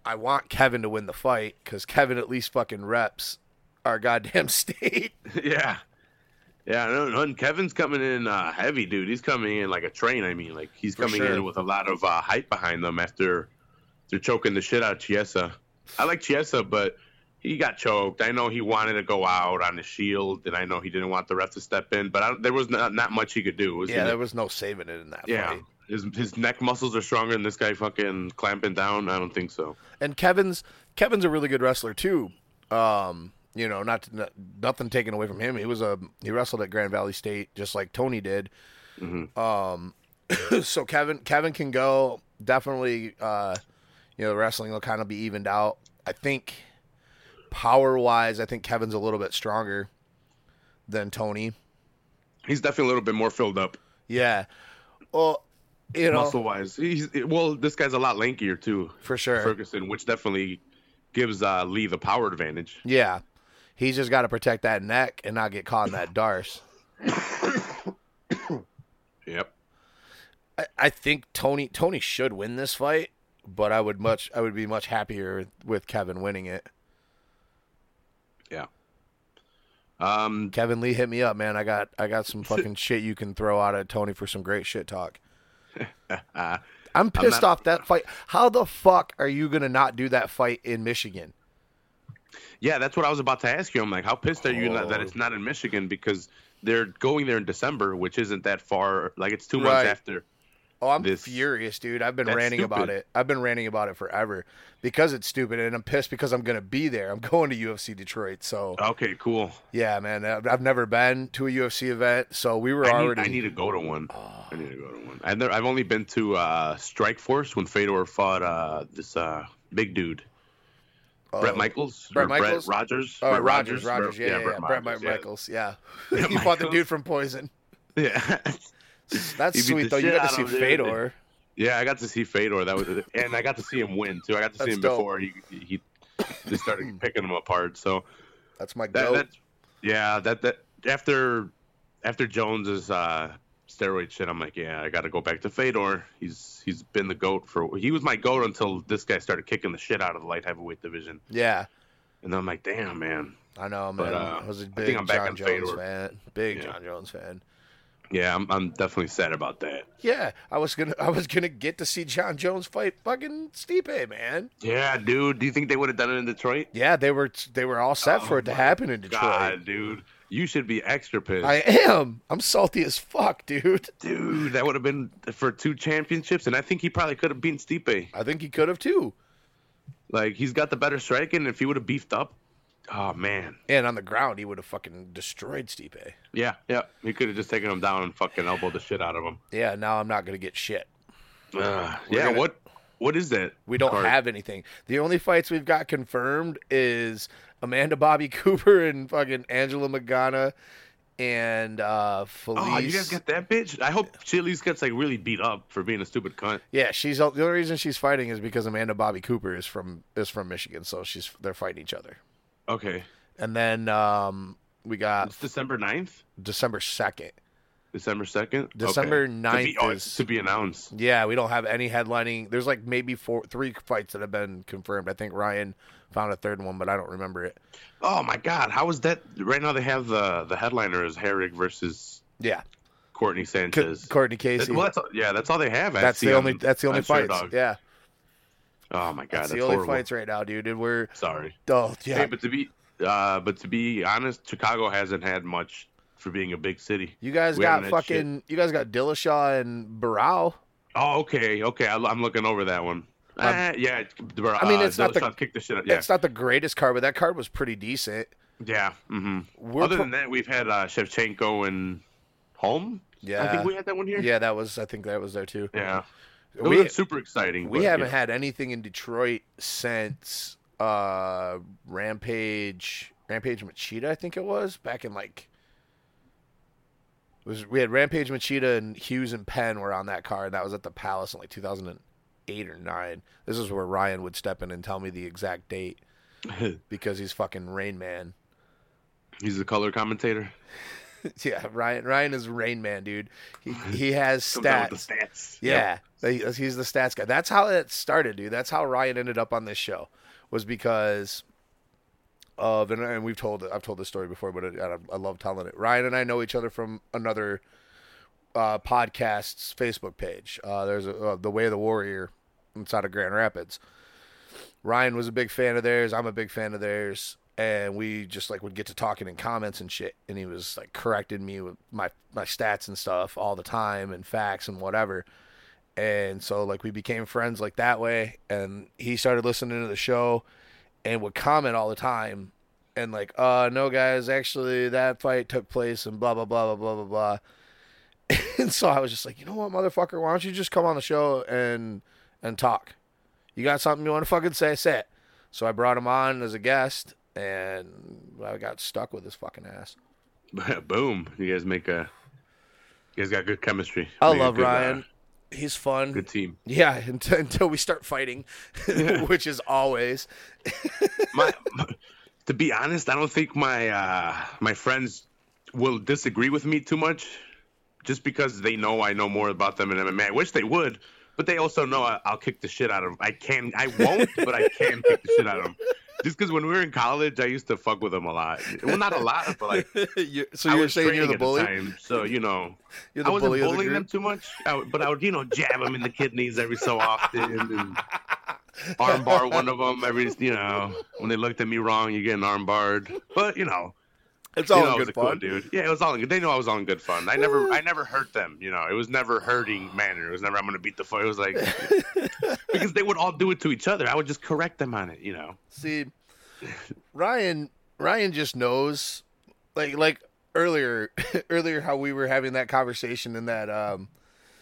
I want Kevin to win the fight because Kevin at least fucking reps our goddamn state. yeah. Yeah, no, no, and Kevin's coming in uh, heavy, dude. He's coming in like a train. I mean, like he's For coming sure. in with a lot of uh, hype behind them after they're choking the shit out of Chiesa. I like Chiesa, but he got choked. I know he wanted to go out on the shield, and I know he didn't want the ref to step in, but I, there was not, not much he could do. Was yeah, there was no saving it in that yeah. fight. His his neck muscles are stronger than this guy fucking clamping down. I don't think so. and Kevin's Kevin's a really good wrestler too. Um, you know, not, not nothing taken away from him. He was a he wrestled at Grand Valley State just like Tony did. Um, so Kevin Kevin can go definitely. Uh, you know, the wrestling will kind of be evened out. I think power wise, I think Kevin's a little bit stronger than Tony. He's definitely a little bit more filled up Yeah. Well, you know, muscle wise. He's well, this guy's a lot lankier too. for sure. Ferguson, which definitely gives uh, Lee the power advantage. Yeah. He's just got to protect that neck and not get caught in that darce. Yep. I, I think Tony Tony should win this fight, but I would much I would be much happier with Kevin winning it. Yeah. Um, Kevin Lee hit me up, man. I got I got some fucking shit you can throw out at Tony for some great shit talk. uh, I'm pissed not- off that fight. How the fuck are you gonna not do that fight in Michigan? yeah, that's what I was about to ask you. I'm like, how pissed are you not- that Oh. it's not in Michigan? Because they're going there in December, which isn't that far. Like it's two months Right. after. Oh, I'm This- furious, dude. I've been ranting about it. I've been ranting about it forever because it's stupid, and I'm pissed because I'm gonna be there. I'm going to UFC Detroit, so Okay, cool. yeah, man. I've never been to a UFC event, so we were I need, already. I need to go to one. I need to go to one. I've, never, I've only been to uh, Strike Force when Fedor fought uh, this uh, big dude, Brett Oh. Michaels, Brett Michaels? Brett Rogers. Oh, Brett Rogers, Rogers, yeah, yeah, yeah. Brett, Rogers, Mi- Michaels, yeah. Brett he fought the dude from Poison. Yeah. That's sweet though. You got to see of him, dude. Fedor. Yeah, I got to see Fedor. That was, and I got to see him win too. I got to see That's him dope. before he he they started picking him apart. So That's my that, goat. that's yeah. That that after after Jones's uh, steroid shit, I'm like, yeah, I got to go back to Fedor. He's he's been the goat for. He was my goat until this guy started kicking the shit out of the light heavyweight division, yeah, and then I'm like, damn, man. I know, man. But, uh, I was a I big think I'm back Jon on Jones Fedor. fan. Big Yeah. Jon Jones fan. Yeah, I'm I'm definitely sad about that. Yeah, I was gonna, I was gonna get to see Jon Jones fight fucking Stipe, man. Yeah, dude. Do you think they would have done it in Detroit? Yeah, they were, they were all set for Oh it to oh happen in Detroit. God, dude. You should be extra pissed. I am. I'm salty as fuck, dude. Dude, that would have been for two championships, and I think he probably could have beaten Stipe. I think he could have too. Like he's got the better striking. And if he would have beefed up, oh man, And on the ground, he would have fucking destroyed Stipe. yeah, yeah, he could have just taken him down and fucking elbowed the shit out of him. Yeah, now I'm not gonna get shit. Uh, yeah, gonna- what what is that? We don't card? have anything. The only fights we've got confirmed is Amanda Bobby Cooper and fucking Angela Magana and uh Felice. Oh, you guys got that bitch? I hope she at least gets like really beat up for being a stupid cunt. yeah, she's the only reason she's fighting is because Amanda Bobby Cooper is from is from Michigan, so she's they're fighting each other. Okay, And then um we got it's December 9th? December second. December second, December okay. 9th to be, oh, is- to be announced. Yeah, we don't have any headlining. There's like maybe four, three fights that have been confirmed. I think Ryan found a third one, but I don't remember it. Oh my god, how is that? Right now they have the the headliner is Herrig versus Yeah, Cortney C- Sanchez. Cortney Casey. Well, that's yeah, that's all they have. That's the on- only. That's the only on fights. Dog. Yeah, Oh my god, that's that's, the only horrible. fights right now, dude. And we're Sorry. oh yeah, Hey, but to be uh, but to be honest, Chicago hasn't had much for being a big city. you guys we got haven't shit. fucking. You guys got Dillashaw and Barao. Oh, okay, okay. I, I'm looking over that one. Uh, yeah, uh, I mean, it's not the- Dillashaw kicked the shit out. Yeah, It's not the greatest card, but that card was pretty decent. yeah. Mm-hmm. Other pro- than that, we've had uh, Shevchenko and Holm. Yeah. I think we had that one here. Yeah, that was. I think that was there too. yeah. It We- super exciting. We but, haven't yeah. had anything in Detroit since uh Rampage Rampage Machida, I think it was, back in like it was we had Rampage Machida and Hughes and Penn were on that card. And that was at the Palace in like 2008 or 9. This is where Ryan would step in and tell me the exact date because he's fucking Rain Man. He's the color commentator. yeah, Ryan Ryan is Rain Man, dude. He he has stats. stats. Yeah, he- he's the stats guy. That's how it started, dude. That's how Ryan ended up on this show, was because of and, and we've told I've told this story before, but I, I love telling it. Ryan and I know each other from another uh, podcast's Facebook page. Uh, there's a, uh, the Way of the Warrior inside of Grand Rapids. Ryan was a big fan of theirs. I'm a big fan of theirs. And we just like would get to talking in comments and shit. And he was like correcting me with my, my stats and stuff all the time and facts and whatever. And so like we became friends like that way. And he started listening to the show and would comment all the time and like, uh no guys, actually that fight took place and blah blah blah blah blah blah blah. and so I was just like, you know what, motherfucker, why don't you just come on the show and and talk? You got something you want to fucking say, say it. So I brought him on as a guest, and I got stuck with his fucking ass. Boom! You guys make a. You guys got good chemistry. I Make love good, uh, Ryan. He's fun. good team. Yeah, until, until we start fighting, which is always. my, my- to be honest, I don't think my uh, my friends will disagree with me too much, just because they know I know more about them in MMA. I wish they would, but they also know I, I'll kick the shit out of them. I can, I won't, but I can kick the shit out of them. Just because when we were in college, I used to fuck with them a lot. Well, not a lot, but like You- so I you're was saying you're the bully? time, so you know, You're I wasn't bully of the bullying them too much, I would- but I would, you know, jab them in the kidneys every so often and armbar one of them every, you know, when they looked at me wrong, you get an arm barred. But you know, It's all you in know, good a cool fun. dude. Yeah, it was all in good. They know I was all in good fun. I never, I never hurt them. You know, it was never hurting manner. It was never I'm gonna beat the fuck. It was like because they would all do it to each other. I would just correct them on it. You know. See, Ryan, Ryan just knows, like, like earlier, earlier how we were having that conversation in that, um,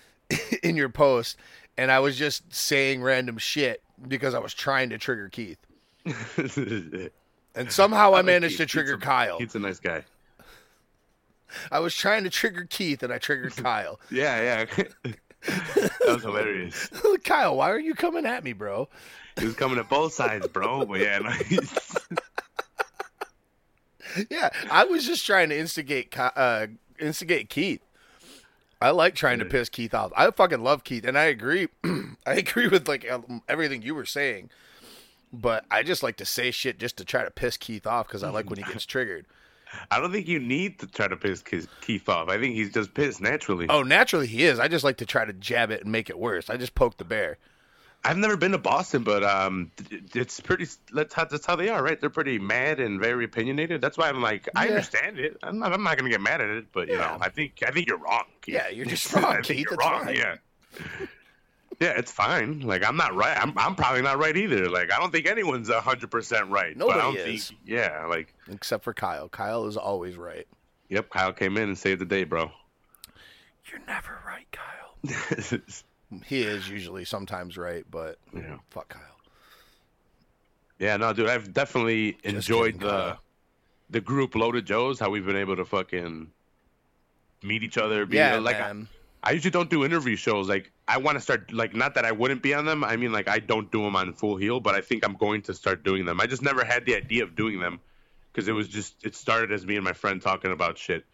in your post, and I was just saying random shit because I was trying to trigger Keith, and somehow I, managed to trigger Keith's a- Kyle. He's a nice guy. I was trying to trigger Keith, and I triggered Kyle. Yeah, yeah. that was hilarious. Kyle, why are you coming at me, bro? He was coming at both sides, bro. But yeah, he's- Yeah, I was just trying to instigate, uh, instigate Keith. I like trying to piss Keith off. I fucking love Keith, and I agree. I agree with like everything you were saying, but I just like to say shit just to try to piss Keith off because I like when he gets triggered. I don't think you need to try to piss Keith- off. I think he's just pissed naturally. Oh, naturally he is. I just like to try to jab it and make it worse. I just poke the bear. I've never been to Boston, but um, it's pretty. That's how, that's how they are, right? They're pretty mad and very opinionated. That's why I'm like, I Yeah. understand it. I'm not. I'm not gonna get mad at it, but you Yeah. know, I think I think you're wrong. Keith. Yeah, you're just wrong, Keith. You're wrong. fine. Yeah. Yeah, it's fine. Like I'm not right. I'm I'm probably not right either. Like I don't think anyone's hundred percent right. but I Nobody don't is. Think, yeah, like Except for Kyle. Kyle is always right. yep. Kyle came in and saved the day, bro. You're never right, Kyle. He is usually sometimes right, but yeah. fuck Kyle. Yeah, no, dude, I've definitely enjoyed kidding, the Kyle. the group Loaded Joes. How we've been able to fucking meet each other. Be, Yeah, like man. I, I usually don't do interview shows. Like I want to start. Like not that I wouldn't be on them. I mean, like I don't do them on Full Heel, but I think I'm going to start doing them. I just never had the idea of doing them because it was just it started as me and my friend talking about shit,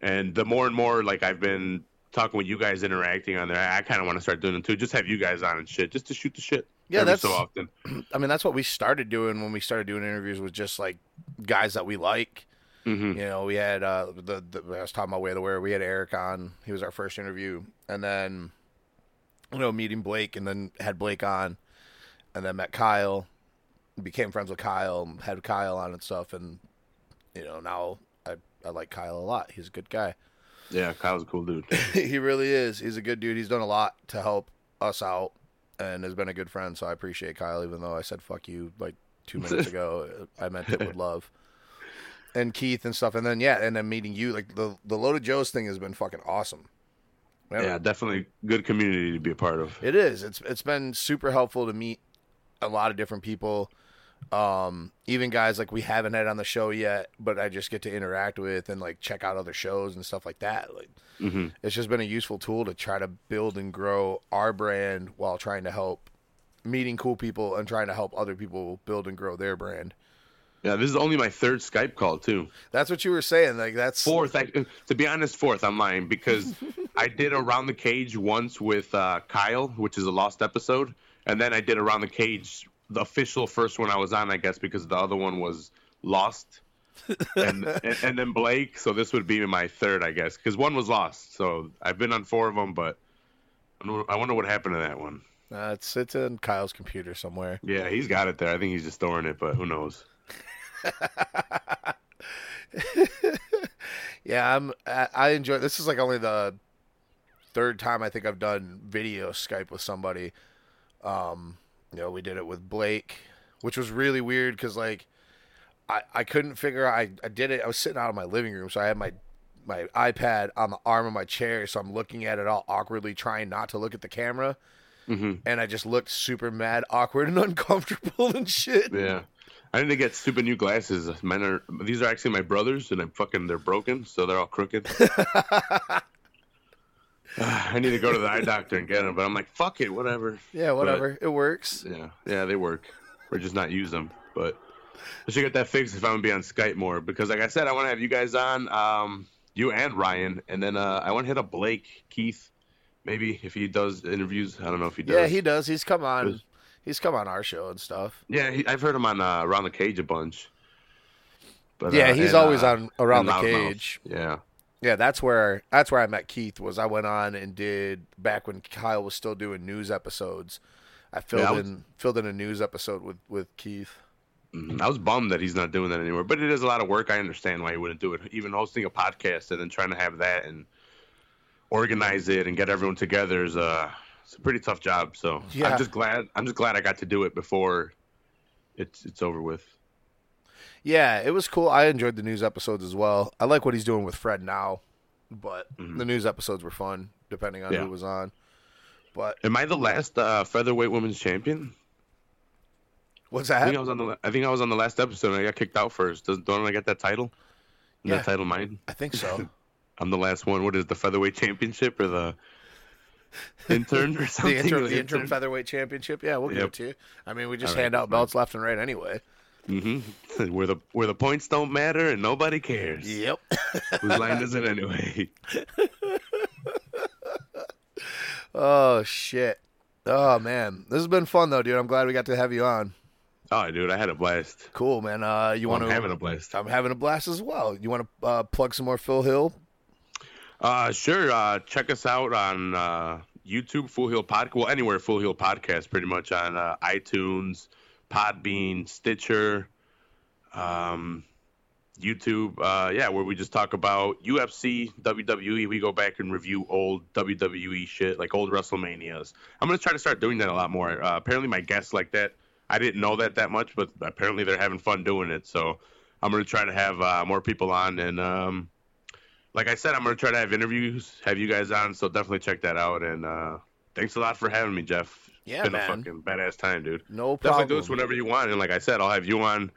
and the more and more like I've been talking with you guys interacting on there, I, I kind of want to start doing them too. Just have you guys on and shit, just to shoot the shit. Yeah, every that's- so often. I mean, that's what we started doing when we started doing interviews with just like guys that we like. hmm You know, we had uh, the, the I was talking about Way to Where we had Eric on. He was our first interview, and then you know meeting Blake, and then had Blake on, and then met Kyle, became friends with Kyle, had Kyle on and stuff, and you know now I I like Kyle a lot. He's a good guy. Yeah, Kyle's a cool dude. he really is. He's a good dude. He's done a lot to help us out and has been a good friend. So I appreciate Kyle, even though I said fuck you like two minutes ago. I meant it with love. And Keith and stuff. And then, yeah, and then meeting you. Like the, the Loaded Joe's thing has been fucking awesome. Yeah, definitely good community to be a part of. It is. It's it's been super helpful to meet a lot of different people. Um, even guys like we haven't had on the show yet, but I just get to interact with and like check out other shows and stuff like that. Like hmm it's just been a useful tool to try to build and grow our brand while trying to help meeting cool people and trying to help other people build and grow their brand. Yeah, this is only my third Skype call too. That's what you were saying. Like that's Fourth, I, to be honest, fourth. I'm lying because I did around the cage once with uh, Kyle, which is a lost episode, and then I did around the cage, the official first one I was on, I guess, because the other one was lost, and and, and then Blake. So this would be my third, I guess, because one was lost. So I've been on four of them, but I wonder- what happened to that one. uh, it's it's in Kyle's computer somewhere. Yeah, he's got it there. I think he's just storing it, but who knows? Yeah, I'm. I, I enjoy. This is like only the third time I think I've done video Skype with somebody. Um, you know, we did it with Blake, which was really weird because like I I couldn't figure out. I I did it. I was sitting out in my living room, so I had my my iPad on the arm of my chair, so I'm looking at it all awkwardly, trying not to look at the camera, hmm and I just looked super mad, awkward, and uncomfortable and shit. Yeah. I need to get stupid new glasses. Mine are these are actually my brothers, and I'm fucking they're broken, so they're all crooked. I need to go to the eye doctor and get them, but I'm like, fuck it, whatever. Yeah, whatever. it works. Yeah, yeah, they work. We're just not use them, but I should get that fixed if I'm gonna be on Skype more because, like I said, I want to have you guys on, um, you and Ryan, and then uh, I want to hit up Blake, Keith, maybe if he does interviews. I don't know if he does. Yeah, he does. He's come on. He's come on our show and stuff. Yeah, he, I've heard him on uh, Around the Cage a bunch. But, Yeah, uh, he's and, always uh, on Around the. Cage. Yeah. Yeah, that's where that's where I met Keith. Was I went on and did back when Kyle was still doing news episodes. I filled Yeah, I was- in filled in a news episode with with Keith. Mhm. I was bummed that he's not doing that anymore. But it is a lot of work. I understand why he wouldn't do it. Even hosting a podcast and then trying to have that and organize it and get everyone together is a it's a pretty tough job. So Yeah. I'm just glad I'm just glad I got to do it before it's it's over with. Yeah, it was cool. I enjoyed the news episodes as well. I like what he's doing with Fred now, but the news episodes were fun, depending on Mm-hmm. Yeah. who was on. But Am I the last uh, featherweight women's champion? what's that? I think I was on the I think I was on the last episode and I got kicked out first. Does, don't I get that title? Yeah. That title mine? I think so. I'm the last one. What is the featherweight championship or the intern or something? the interim, the interim featherweight championship. Yeah, we'll give Yep. it to you. I mean, we just right, hand out belts left and right anyway. hmm where the where the points don't matter and nobody cares. Yep. Whose line is it anyway? oh shit. Oh man, this has been fun though, dude. I'm glad we got to have you on. Oh, dude, I had a blast. Cool, man. Uh, you Well, want I'm to? having a blast. I'm having a blast as well. You want to uh, plug some more Full Heel? Uh, sure. Uh, check us out on uh, YouTube, Full Heel Podcast. Well, anywhere Full Heel Podcast, pretty much on uh, iTunes, Podbean, Stitcher, um, YouTube. Uh, yeah, where we just talk about UFC, WWE. We go back and review old WWE shit, like old WrestleManias. I'm gonna try to start doing that a lot more. Uh, apparently, my guests like that. I didn't know that that much, but apparently they're having fun doing it. So I'm gonna try to have uh, more people on and. Um, like I said, I'm gonna try to have interviews, have you guys on, so definitely check that out. And uh, thanks a lot for having me, Jeff. It's Yeah, been man. a fucking badass time, dude. No Definitely problem. Definitely do this whenever you want. And like I said, I'll have you on.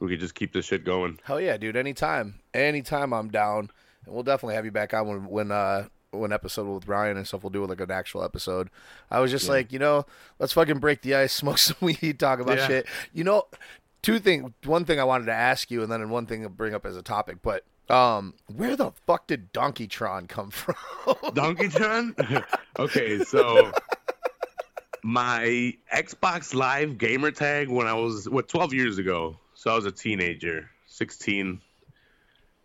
We could just keep this shit going. Hell yeah, dude. Anytime, anytime I'm down, and we'll definitely have you back on when when uh when episode with Ryan and stuff. We'll do like an actual episode. I was just like, you know, let's fucking break the ice, smoke some weed, talk about Yeah. shit. You know, two things. One thing I wanted to ask you, and then one thing to bring up as a topic. But um, where the fuck did Donkeytron come from? Donkeytron? Okay, so my Xbox Live gamer tag when I was what 12 years ago. So I was a teenager, 16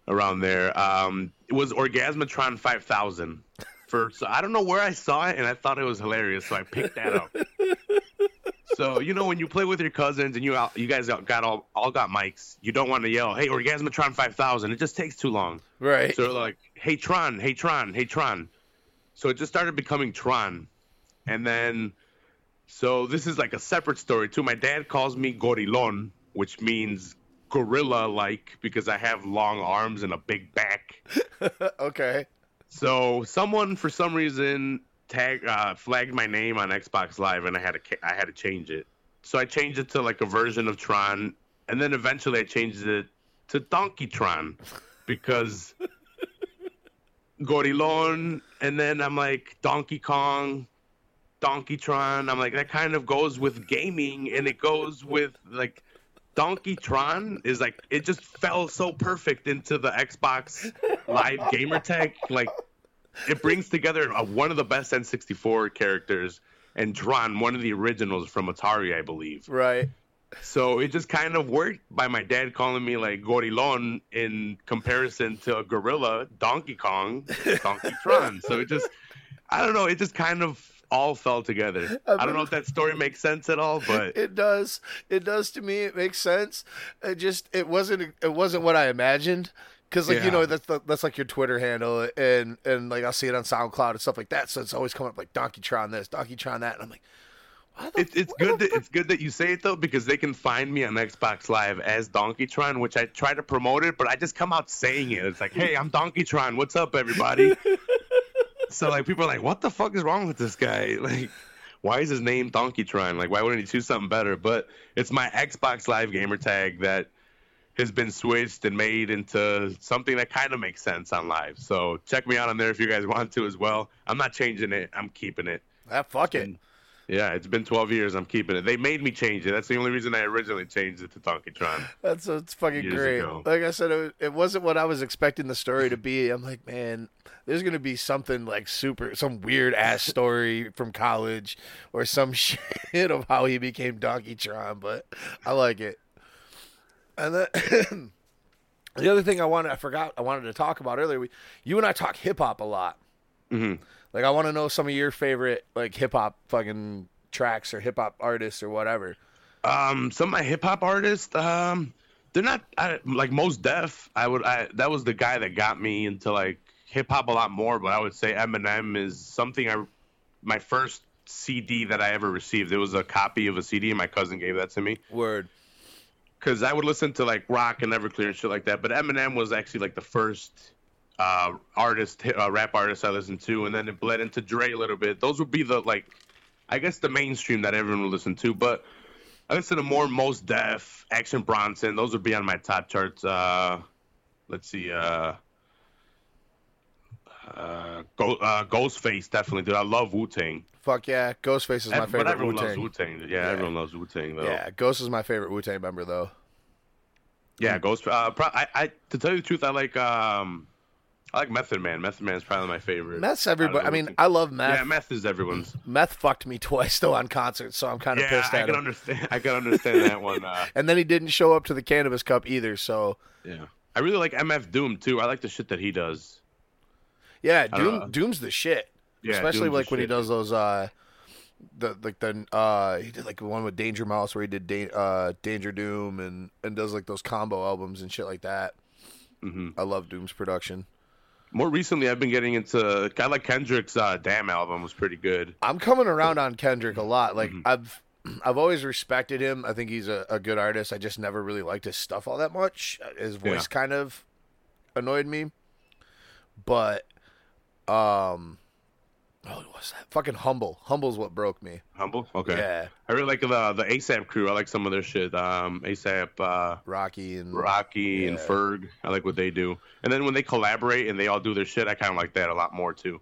around there. Um it was Orgasmatron 5000. For so I don't know where I saw it and I thought it was hilarious, so I picked that up. So you know when you play with your cousins and you all, you guys got all all got mics, you don't want to yell, "Hey, Orgasmatron 5000." It just takes too long. right. So like, hey Tron, hey Tron, hey Tron. So it just started becoming Tron. And then, so this is like a separate story too. My dad calls me Gorilon, which means gorilla like because I have long arms and a big back. okay. So someone for some reason tag uh, flagged my name on Xbox Live, and I had to I had to change it. So I changed it to like a version of Tron, and then eventually I changed it to Donkey Tron because Gorilon, and then I'm like Donkey Kong, Donkey Tron. I'm like that kind of goes with gaming, and it goes with like. Donkey Tron is like it just fell so perfect into the Xbox Live gamer tag. Like it brings together uh, one of the best N64 characters and Tron, one of the originals from Atari, I believe. Right. So it just kind of worked by my dad calling me like Gorilon in comparison to a gorilla, Donkey Kong, Donkey Tron. So it just, I don't know, it just kind of all fell together. I don't know if that story makes sense at all, but It does. It does to me. It makes sense. It just it wasn't it wasn't what I imagined. Cause like you know that's the, that's like your Twitter handle and and like I'll see it on SoundCloud and stuff like that. So it's always coming up like Donkey Tron this, Donkey Tron that, and I'm like, why the It's good that it's good that you say it though because they can find me on Xbox Live as Donkey Tron, which I try to promote it, but I just come out saying it. It's like, hey, I'm Donkey Tron. What's up, everybody? so like people are like, what the fuck is wrong with this guy? Like, why is his name Donkey Tron? Like, why wouldn't he choose something better? But it's my Xbox Live gamer tag that has been switched and made into something that kind of makes sense on live. So check me out on there if you guys want to as well. I'm not changing it. I'm keeping it. Ah, fuck it. Yeah, it's been 12 years. I'm keeping it. They made me change it. That's the only reason I originally changed it to Donkey Tron. That's it's fucking great. ago. Like I said, it, it wasn't what I was expecting the story to be. I'm like, man, there's gonna be something like super, some weird ass story from college or some shit of how he became Donkeytron. But I like it. And then the other thing I wanted, I forgot, I wanted to talk about earlier. We, you and I talk hip hop a lot. Mhm. Like, I want to know some of your favorite like hip hop fucking tracks or hip hop artists or whatever. Um, some of my hip hop artists, um, they're not I, like Mos Def. I would, I that was the guy that got me into like hip hop a lot more. But I would say Eminem is something I, my first CD that I ever received. It was a copy of a CD, and my cousin gave that to me. Word. Because I would listen to like rock and Everclear and shit like that. But Eminem was actually like the first uh, artist, uh, rap artist I listened to, and then it bled into Dre a little bit. Those would be the like, I guess the mainstream that everyone would listen to. But I listen to more Mos Def, Action Bronson. Those would be on my top charts. Uh, let's see. Uh, uh, uh, Ghostface definitely, dude. I love Wu Tang. Fuck yeah, Ghostface is my But favorite Wu everyone loves Tang. Wu Tang. Yeah, everyone loves Wu Tang though. Yeah, Ghost is my favorite Wu Tang member though. Yeah, Ghost. Uh, pro- I, I, to tell you the truth, I like um, I like Method Man. Method Man is probably my favorite. Meth's everybody. I mean. I love meth. yeah, Meth is everyone's. Meth fucked me twice though on concert, so I'm kind of Yeah, pissed I can him. understand. I can understand that one. Uh, And then he didn't show up to the Cannabis Cup either. So yeah, I really like MF Doom too. I like the shit that he does. yeah, Doom. Doom's the shit. Yeah, Especially like when he does those uh the like the uh he did like the one with Danger Mouse where he did da- uh Danger Doom and and does like those combo albums and shit like that. hmm I love Doom's production. More recently, I've been getting into. I like Kendrick's uh, Damn album was pretty good. I'm coming around on Kendrick a lot. Like Mm-hmm. I've I've always respected him. I think he's a, a good artist. I just never really liked his stuff all that much. His voice Yeah. kind of annoyed me. But um oh what's that? Fucking humble. Humble's what broke me. Humble. Okay. Yeah. I really like the the ASAP crew. I like some of their shit. Um, ASAP. Uh, Rocky and Rocky and Yeah. Ferg. I like what they do. And then when they collaborate and they all do their shit, I kind of like that a lot more too.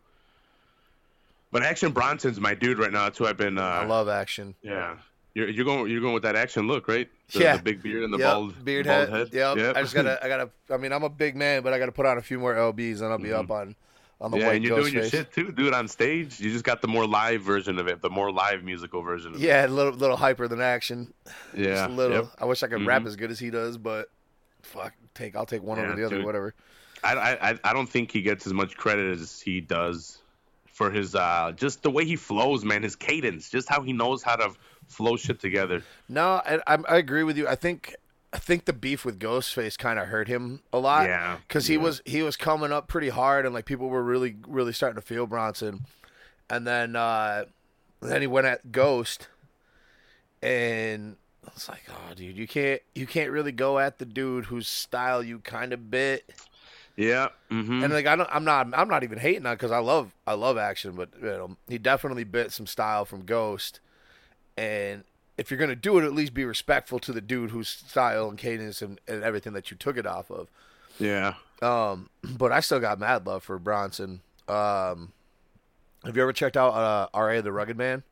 But Action Bronson's my dude right now. That's who I've been. Uh, I love action. Yeah, you're, you're going. You're going with that action look, right? The, Yeah. the big beard and the Yep, bald beard bald head. head. Yep. I just gotta I gotta I mean I'm a big man, but I gotta put on a few more LBs and I'll be up on on the Mm-hmm. Yeah, white and you're doing your face. shit too, dude, on stage. You just got the more live version of it, the more live musical version of Yeah, a little little hyper than action. Yeah, Just a little. yep. I wish I could rap Mhm. as good as he does, but fuck, take I'll take one Yeah, over the other, dude. whatever. I, I I- don't think he gets as much credit as he does for his uh just the way he flows, man. His cadence, just how he knows how to flow shit together. No, I I agree with you. I think I think the beef with Ghostface kind of hurt him a lot. Yeah, because he yeah. was he was coming up pretty hard, and like people were really really starting to feel Bronson, and then uh then he went at Ghost, and it's like, oh, dude, you can't you can't really go at the dude whose style you kind of bit. Yeah. Mm-hmm. And like I don't, I'm not, I'm not even hating on because I love, I love action, but you know, he definitely bit some style from Ghost. And if you're gonna do it, at least be respectful to the dude whose style and cadence and, and everything that you took it off of. yeah. Um, but I still got mad love for Bronson. Um, have you ever checked out uh, R.A. the Rugged Man?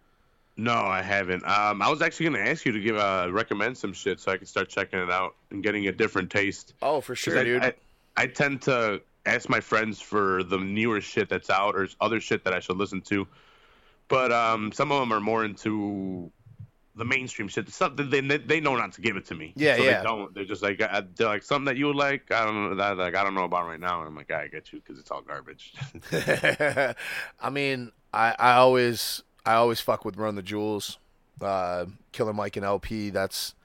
No, I haven't. Um, I was actually gonna ask you to give uh recommend some shit so I can start checking it out and getting a different taste. Oh, for sure, I, dude. I, I tend to ask my friends for the newer shit that's out or other shit that I should listen to, but um, some of them are more into the mainstream shit. Something they they know not to give it to me. Yeah, so yeah. They don't. They're just like uh, they're like something that you would like. I don't know that like I don't know about right now. And I'm like, I get you because it's all garbage. I mean, I, I always I always fuck with Run the Jewels, uh, Killer Mike and El-P. That's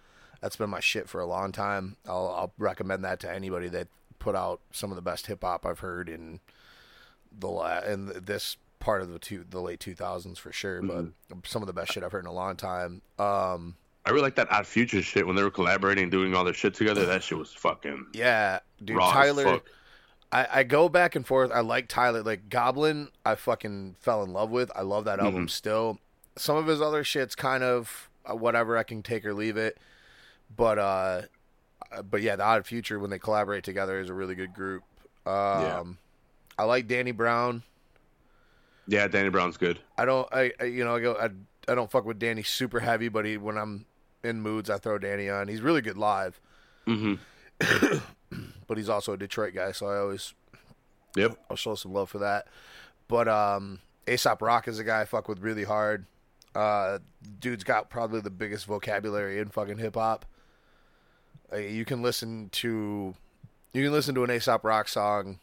that's been my shit for a long time. I'll, I'll recommend that to anybody that put out some of the best hip hop I've heard in the la- in this part of the two the late two thousands for sure. But some of the best shit I've heard in a long time. Um, I really like that Odd Future shit when they were collaborating doing all their shit together. That shit was fucking yeah, dude, Tyler. I, I go back and forth. I like Tyler. Like Goblin, I fucking fell in love with. I love that album Mm-hmm. still. Some of his other shit's kind of uh, whatever. I can take or leave it. But uh, uh, but yeah, the Odd Future when they collaborate together is a really good group. Um, Yeah. I like Danny Brown. Yeah, Danny Brown's good. I don't. I, I you know I go. I, I don't fuck with Danny super heavy, but he when I'm in moods, I throw Danny on. He's really good live, hmm but he's also a Detroit guy, so I always Yep. I'll show some love for that. But um, Aesop Rock is a guy I fuck with really hard. Uh, dude's got probably the biggest vocabulary in fucking hip hop. Uh, you can listen to, you can listen to an Aesop Rock song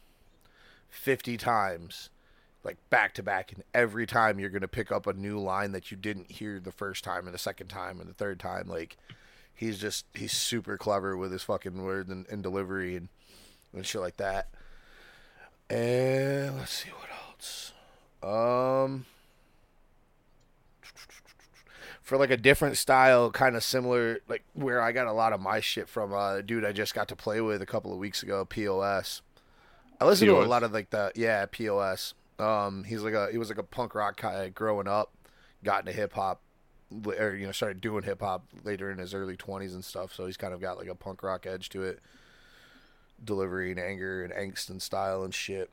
fifty times. Like back to back, and every time you're gonna pick up a new line that you didn't hear the first time, and the second time, and the third time. Like he's just he's super clever with his fucking words and, and delivery and and shit like that. And let's see what else. Um, for like a different style, kind of similar, like where I got a lot of my shit from. Uh, dude, I just got to play with a couple of weeks ago. Pos. I listened to a lot of like the yeah pos. Um, he's like a he was like a punk rock guy growing up, got into hip hop, or you know started doing hip hop later in his early twenties and stuff. So he's kind of got like a punk rock edge to it, delivery and anger and angst and style and shit.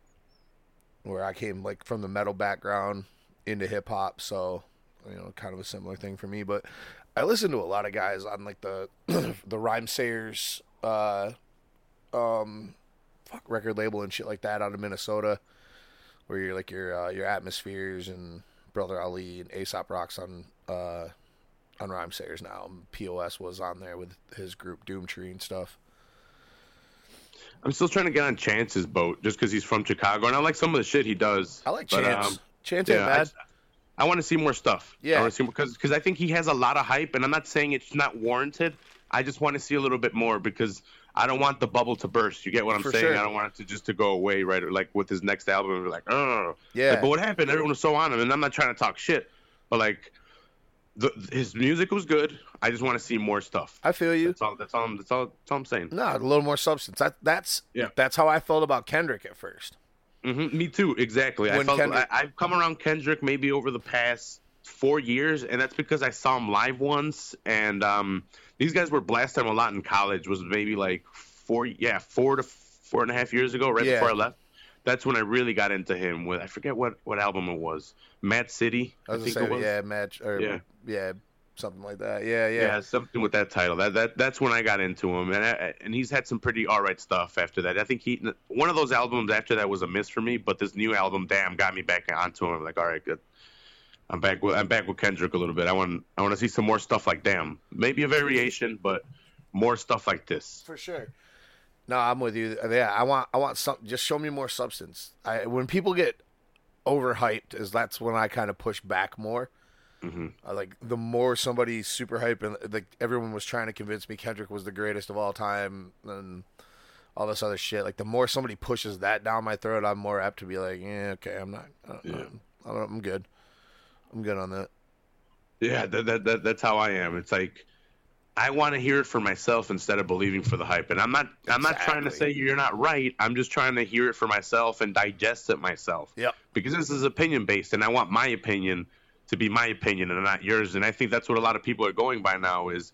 Where I came like from the metal background into hip hop, so you know kind of a similar thing for me. But I listen to a lot of guys on like the the Rhymesayers. Uh, um, fuck record label and shit like that out of Minnesota, where you're like your uh, your atmospheres and Brother Ali and Aesop rocks on uh, on Rhymesayers now. Pos was on there with his group Doomtree and stuff. I'm still trying to get on Chance's boat just because he's from Chicago, and I like some of the shit he does. I like But, Chance. um, Chance ain't yeah, bad. I, want to see more stuff. Yeah. I want to see because because I think he has a lot of hype, and I'm not saying it's not warranted. I just want to see a little bit more because I don't want the bubble to burst. You get what I'm For saying? sure. I don't want it to just to go away right like with his next album. We're like, oh, Yeah. Like, but what happened? Everyone was so on him, and I'm not trying to talk shit, but like, the, his music was good. I just want to see more stuff. I feel you. That's all. That's all. I'm- That's all. That's all I'm saying. No, a little more substance. That, that's Yeah. that's how I felt about Kendrick at first. hmm Me too. Exactly. I felt Kendrick- I, I've come around Kendrick maybe over the past four years, and that's because I saw him live once, and um, these guys were blasting him a lot in college. Was maybe like four, yeah, four to four and a half years ago, right Yeah. before I left. That's when I really got into him. With I forget what what album it was. m.A.A.d city, I I, think gonna it was. yeah, match or yeah. Yeah. something like that. Yeah, Yeah. yeah. something with that title. That that that's when I got into him, and I, and he's had some pretty all right stuff after that. I think he one of those albums after that was a miss for me, but this new album, damn, got me back onto him. like, all right, good. I'm back with I'm back with Kendrick a little bit. I want I want to see some more stuff like damn, maybe a variation, but more stuff like this. For sure. No, I'm with you. Yeah, I want I want some. Just show me more substance. I when people get overhyped, is that's when I kind of push back more. hmm I like the more somebody's super hype and like everyone was trying to convince me Kendrick was the greatest of all time and all this other shit. Like the more somebody pushes that down my throat, I'm more apt to be like, yeah, okay, I'm not. I don't, Yeah. I don't, I'm good. I'm good on that. Yeah, that, that, that that's how I am. It's like I want to hear it for myself instead of believing for the hype. And I'm not I'm not trying to say you're not right. I'm just trying to hear it for myself and digest it myself. Yep. Because this is opinion based, and I want my opinion to be my opinion and not yours. And I think that's what a lot of people are going by now is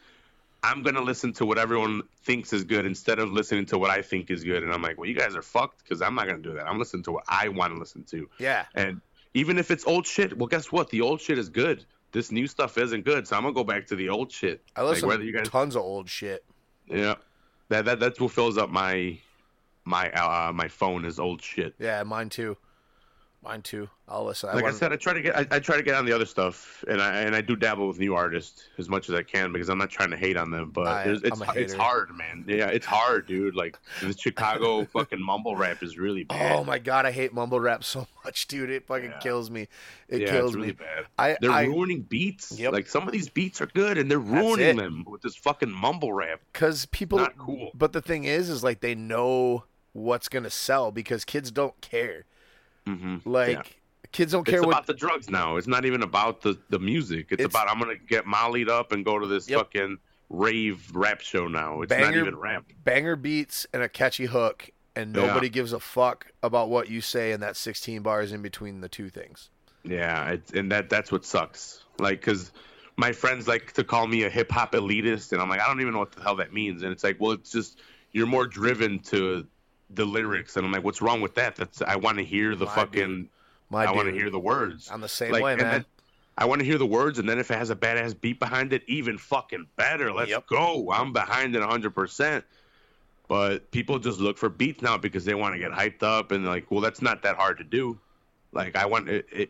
I'm gonna listen to what everyone thinks is good instead of listening to what I think is good. And I'm like, well, you guys are fucked because I'm not gonna do that. I'm listening to what I want to listen to. Yeah. And even if it's old shit, well, guess what? The old shit is good. This new stuff isn't good, so I'm gonna go back to the old shit. I listen like whether you guys, tons of old shit. yeah, that that that's what fills up my my uh my phone is old shit. Yeah, mine too. Mine too. I'll listen. Like I, want- said, I try to get I, I try to get on the other stuff, and I and I do dabble with new artists as much as I can because I'm not trying to hate on them, but I- it's it's hard, man. Yeah, it's hard, dude. Like the Chicago fucking mumble rap is really oh bad. Oh my god, I hate mumble rap so much, dude. It fucking Yeah. kills me. It yeah, kills it's really me. bad. I, They're I, ruining beats. Yep. Like some of these beats are good, and they're ruining them with this fucking mumble rap. because people. Not cool. But the thing is, is like they know what's gonna sell because kids don't care. Hmm Like kids don't care It's care about the drugs now. It's not even about the, the music. It's, It's- about I'm gonna get mollied up and go to this Yep. fucking rave rap show now. It's not even rap. banger beats and a catchy hook, and Yeah. nobody gives a fuck about what you say in that 16 bars in between the two things. Yeah, it's, and that that's what sucks. Like, cause my friends like to call me a hip hop elitist, and I'm like, I don't even know what the hell that means. And it's like, well, it's just you're more driven to the lyrics, and I'm like, what's wrong with that? That's I want to hear the My fucking. My I want to hear the words. I'm the same Like, way, man. then I want to hear the words, and then if it has a badass beat behind it, even fucking better. Let's Yep. go. I'm behind it 100%. But people just look for beats now because they want to get hyped up, and like, well, that's not that hard to do. Like, I want it. it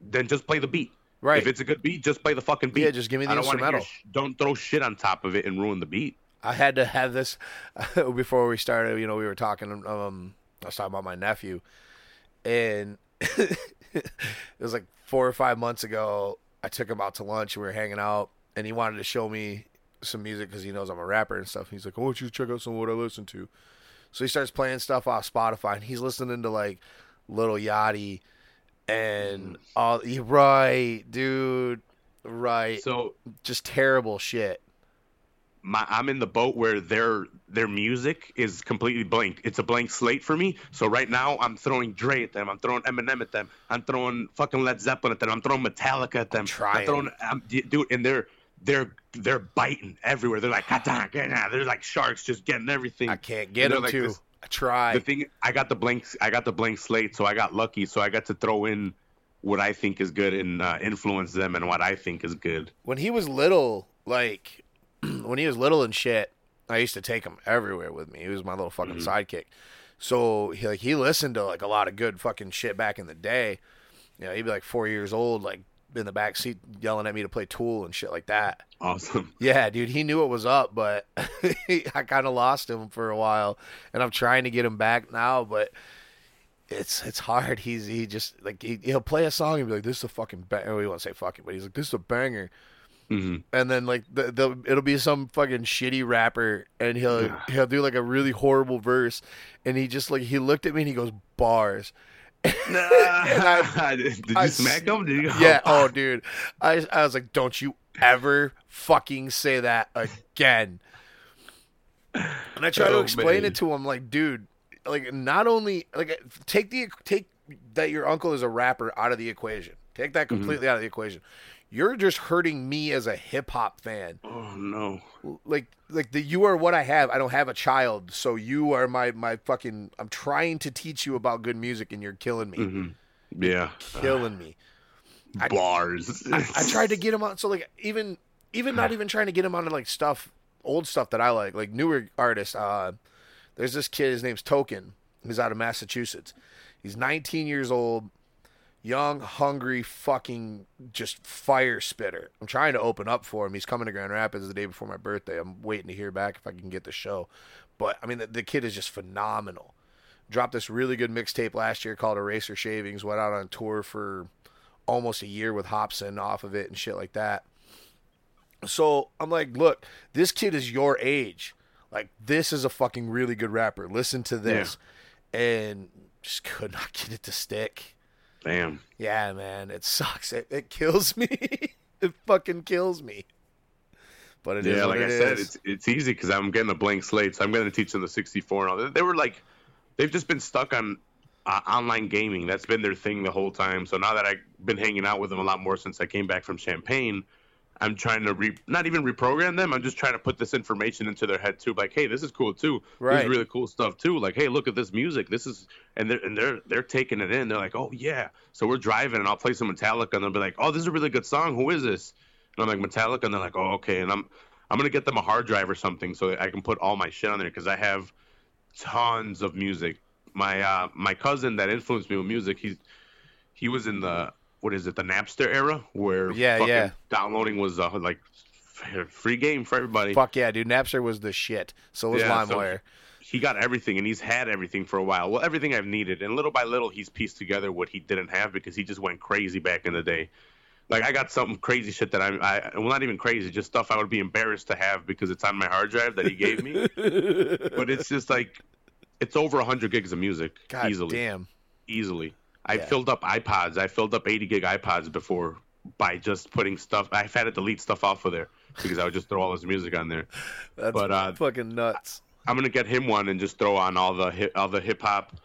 then just play the beat. right. If it's a good beat, just play the fucking beat. Yeah, just give me the I don't instrumental. sh- don't throw shit on top of it and ruin the beat. I had to have this before we started. You know, we were talking. Um, I was talking about my nephew, and it was like four or five months ago. I took him out to lunch. We were hanging out, and he wanted to show me some music because he knows I'm a rapper and stuff. He's like, "I want you to check out some of what I listen to." So he starts playing stuff off Spotify, and he's listening to like Little Yachty and all. Right, dude. Right. So Just terrible shit. My I'm in the boat where their their music is completely blank. It's a blank slate for me. So right now I'm throwing Dre at them. I'm throwing Eminem at them. I'm throwing fucking Led Zeppelin at them. I'm throwing Metallica at them. trying. I'm throwing I'm, dude, and they're they're they're biting everywhere. They're like "Kata, kata." they're like sharks just getting everything. I can't get them like to. this- I try. the thing I got the blank I got the blank slate, so I got lucky. So I got to throw in what I think is good and uh, influence them and what I think is good. when he was little, like when he was little and shit, I used to take him everywhere with me. He was my little fucking Mm-hmm. sidekick. So he like he listened to like a lot of good fucking shit back in the day. You know, he'd be like four years old, like in the back seat yelling at me to play Tool and shit like that. Awesome. Yeah, dude, he knew what was up, but I kind of lost him for a while, and I'm trying to get him back now, but it's it's hard. He's he just like he, he'll play a song and be like, "This is a fucking banger." We won't say fucking, but he's like, "This is a banger." Hmm and then like the, the it'll be some fucking shitty rapper and he'll he'll do like a really horrible verse and he just like he looked at me and he goes bars. Did you I smack him? Did you? yeah. Oh dude. I i was like don't you ever fucking say that again. And i try to Oh, explain man. it to him like dude like not only like take the take that your uncle is a rapper out of the equation. Take that completely out of the equation you're just hurting me as a hip-hop fan Oh no. like like the you are what I have. I don't have a child, so you are my my fucking. I'm trying to teach you about good music, and you're killing me, hmm Yeah. killing me. Bars. I tried to get him on. So like even even not even trying to get him on like stuff, old stuff that I like, like newer artists. Uh, there's this kid. His name's Token. He's out of Massachusetts. He's 19 years old, young, hungry, fucking just fire spitter. I'm trying to open up for him. He's coming to Grand Rapids the day before my birthday. I'm waiting to hear back if I can get the show. But I mean, the, the kid is just phenomenal. Dropped this really good mixtape last year called Eraser Shavings. Went out on tour for almost a year with Hopsin off of it and shit like that. So I'm like, look, this kid is your age. Like, this is a fucking really good rapper. Listen to this. And just could not get it to stick. Damn. Yeah, man, it sucks. It, it kills me. it fucking kills me. But it is Yeah, like I it said, it's it's easy because I'm getting a blank slate, so I'm going to teach them the 64 and all. They- They were like, they've just been stuck on uh, online gaming. That's been their thing the whole time. So now that I've been hanging out with them a lot more since I came back from Champaign, I'm trying to re- not even reprogram them. I'm just trying to put this information into their head too. Like, hey, this is cool too. This is really cool stuff too. Like, hey, look at this music. This is and they're and they're they're taking it in. They're like, oh yeah. So we're driving and I'll play some Metallica and they'll be like, oh, this is a really good song. Who is this? And I'm like Metallica, and they're like, oh okay. And I'm I'm gonna get them a hard drive or something so that I can put all my shit on there because I have tons of music. My uh my cousin that influenced me with music, he's he was in the what is it the Napster era where Yeah, fucking yeah. downloading was uh, like free game for everybody. Fuck yeah, dude. Napster was the shit. So was Yeah, so- LimeWire. He got everything and he's had everything for a while. Well, everything I've needed, and little by little he's pieced together what he didn't have because he just went crazy back in the day. Like I got some crazy shit that I'm, I well not even crazy, just stuff I would be embarrassed to have because it's on my hard drive that he gave me. but it's just like it's over 100 gigs of music God easily damn. easily. I Yeah. filled up iPods. I filled up 80 gig iPods before by just putting stuff. I've had to delete stuff off of there because I would just throw all this music on there. That's But, uh, fucking nuts. I'm gonna get him one and just throw on all the hip, all the hip hop,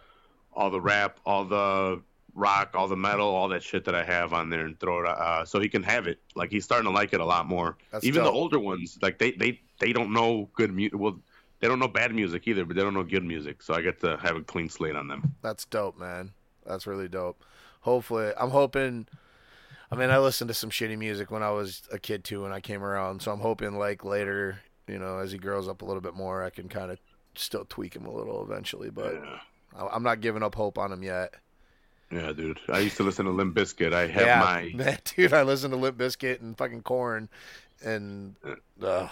all the rap, all the rock, all the metal, all that shit that I have on there, and throw it uh, so he can have it. Like he's starting to like it a lot more. That's Even dope. the older ones, like they they they don't know good music. Well, they don't know bad music either, but they don't know good music. So I get to have a clean slate on them. That's dope, man. That's really dope. Hopefully, I'm hoping. I mean, I listened to some shitty music when I was a kid too, when I came around. So I'm hoping, like later, you know, as he grows up a little bit more, I can kind of still tweak him a little eventually. But Yeah. I- I'm not giving up hope on him yet. Yeah, dude. I used to listen to Limp Bizkit. I have yeah, my man, dude, I listened to Limp Bizkit and fucking Korn, and ugh.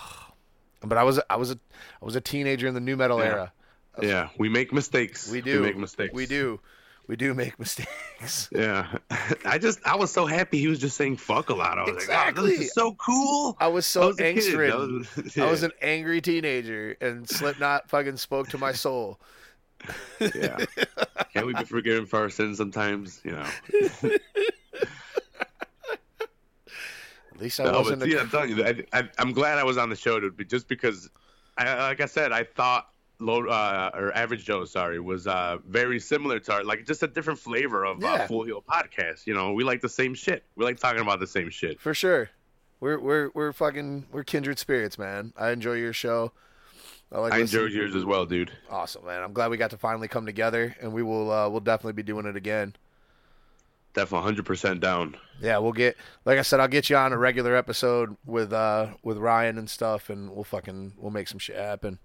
but I was I was a I was a teenager in the new metal Yeah. era. yeah. We make mistakes. We do We make mistakes. We do. We do make mistakes. Yeah, I just I was so happy he was just saying fuck a lot. I was like, oh, Exactly. this is so cool. I was so was a kid. I was- I was an angry teenager, and Slipknot fucking spoke to my soul. yeah. Can't we be forgiven for our sins sometimes? You know. At least I No, wasn't. but a- yeah, I'm telling you, I, I, I'm glad I was on the show, dude. Just because, I, like I said, I thought low uh, or average Joe, sorry, was uh, very similar to our, like just a different flavor of Yeah. uh, Full Heel podcast. You know, we like the same shit. We like talking about the same shit. For sure. We're we're we're fucking we're kindred spirits, man. I enjoy your show. I like I enjoyed yours as well, dude. Awesome, man. I'm glad we got to finally come together, and we will uh, we'll definitely be doing it again. Definitely 100% down. Yeah, we'll get like I said, I'll get you on a regular episode with uh with Ryan and stuff, and we'll fucking we'll make some shit happen.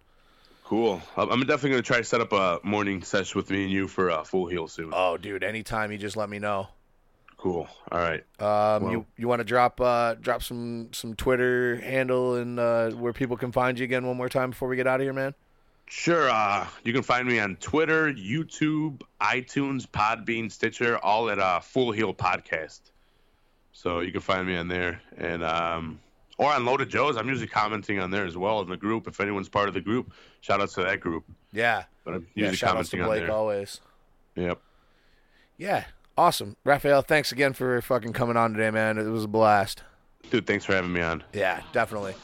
Cool. I'm definitely gonna try to set up a morning session with me and you for a Full Heel soon. Oh, dude, anytime you just let me know. Cool. All right. Um, you you want to drop uh drop some some Twitter handle and uh, where people can find you again one more time before we get out of here, man. Sure. Uh, you can find me on Twitter, YouTube, iTunes, Podbean, Stitcher, all at uh, Full Heel Podcast. So you can find me on there, and um, or on Loaded Joe's. I'm usually commenting on there as well in the group. If anyone's part of the group, shout out to that group. Yeah, But I'm yeah. usually Shout outs to Blake always. Yep. Yeah, awesome, Rafael. Thanks again for fucking coming on today, man. It was a blast. Dude, thanks for having me on. Yeah, definitely.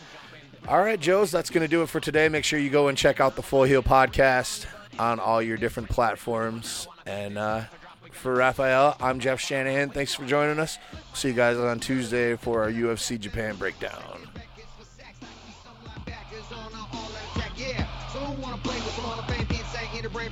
All right, Joes, that's going to do it for today. Make sure you go and check out the Full Heel podcast on all your different platforms. And uh, for Rafael, I'm Jeff Shanahan. Thanks for joining us. See you guys on Tuesday for our UFC Japan breakdown. Brain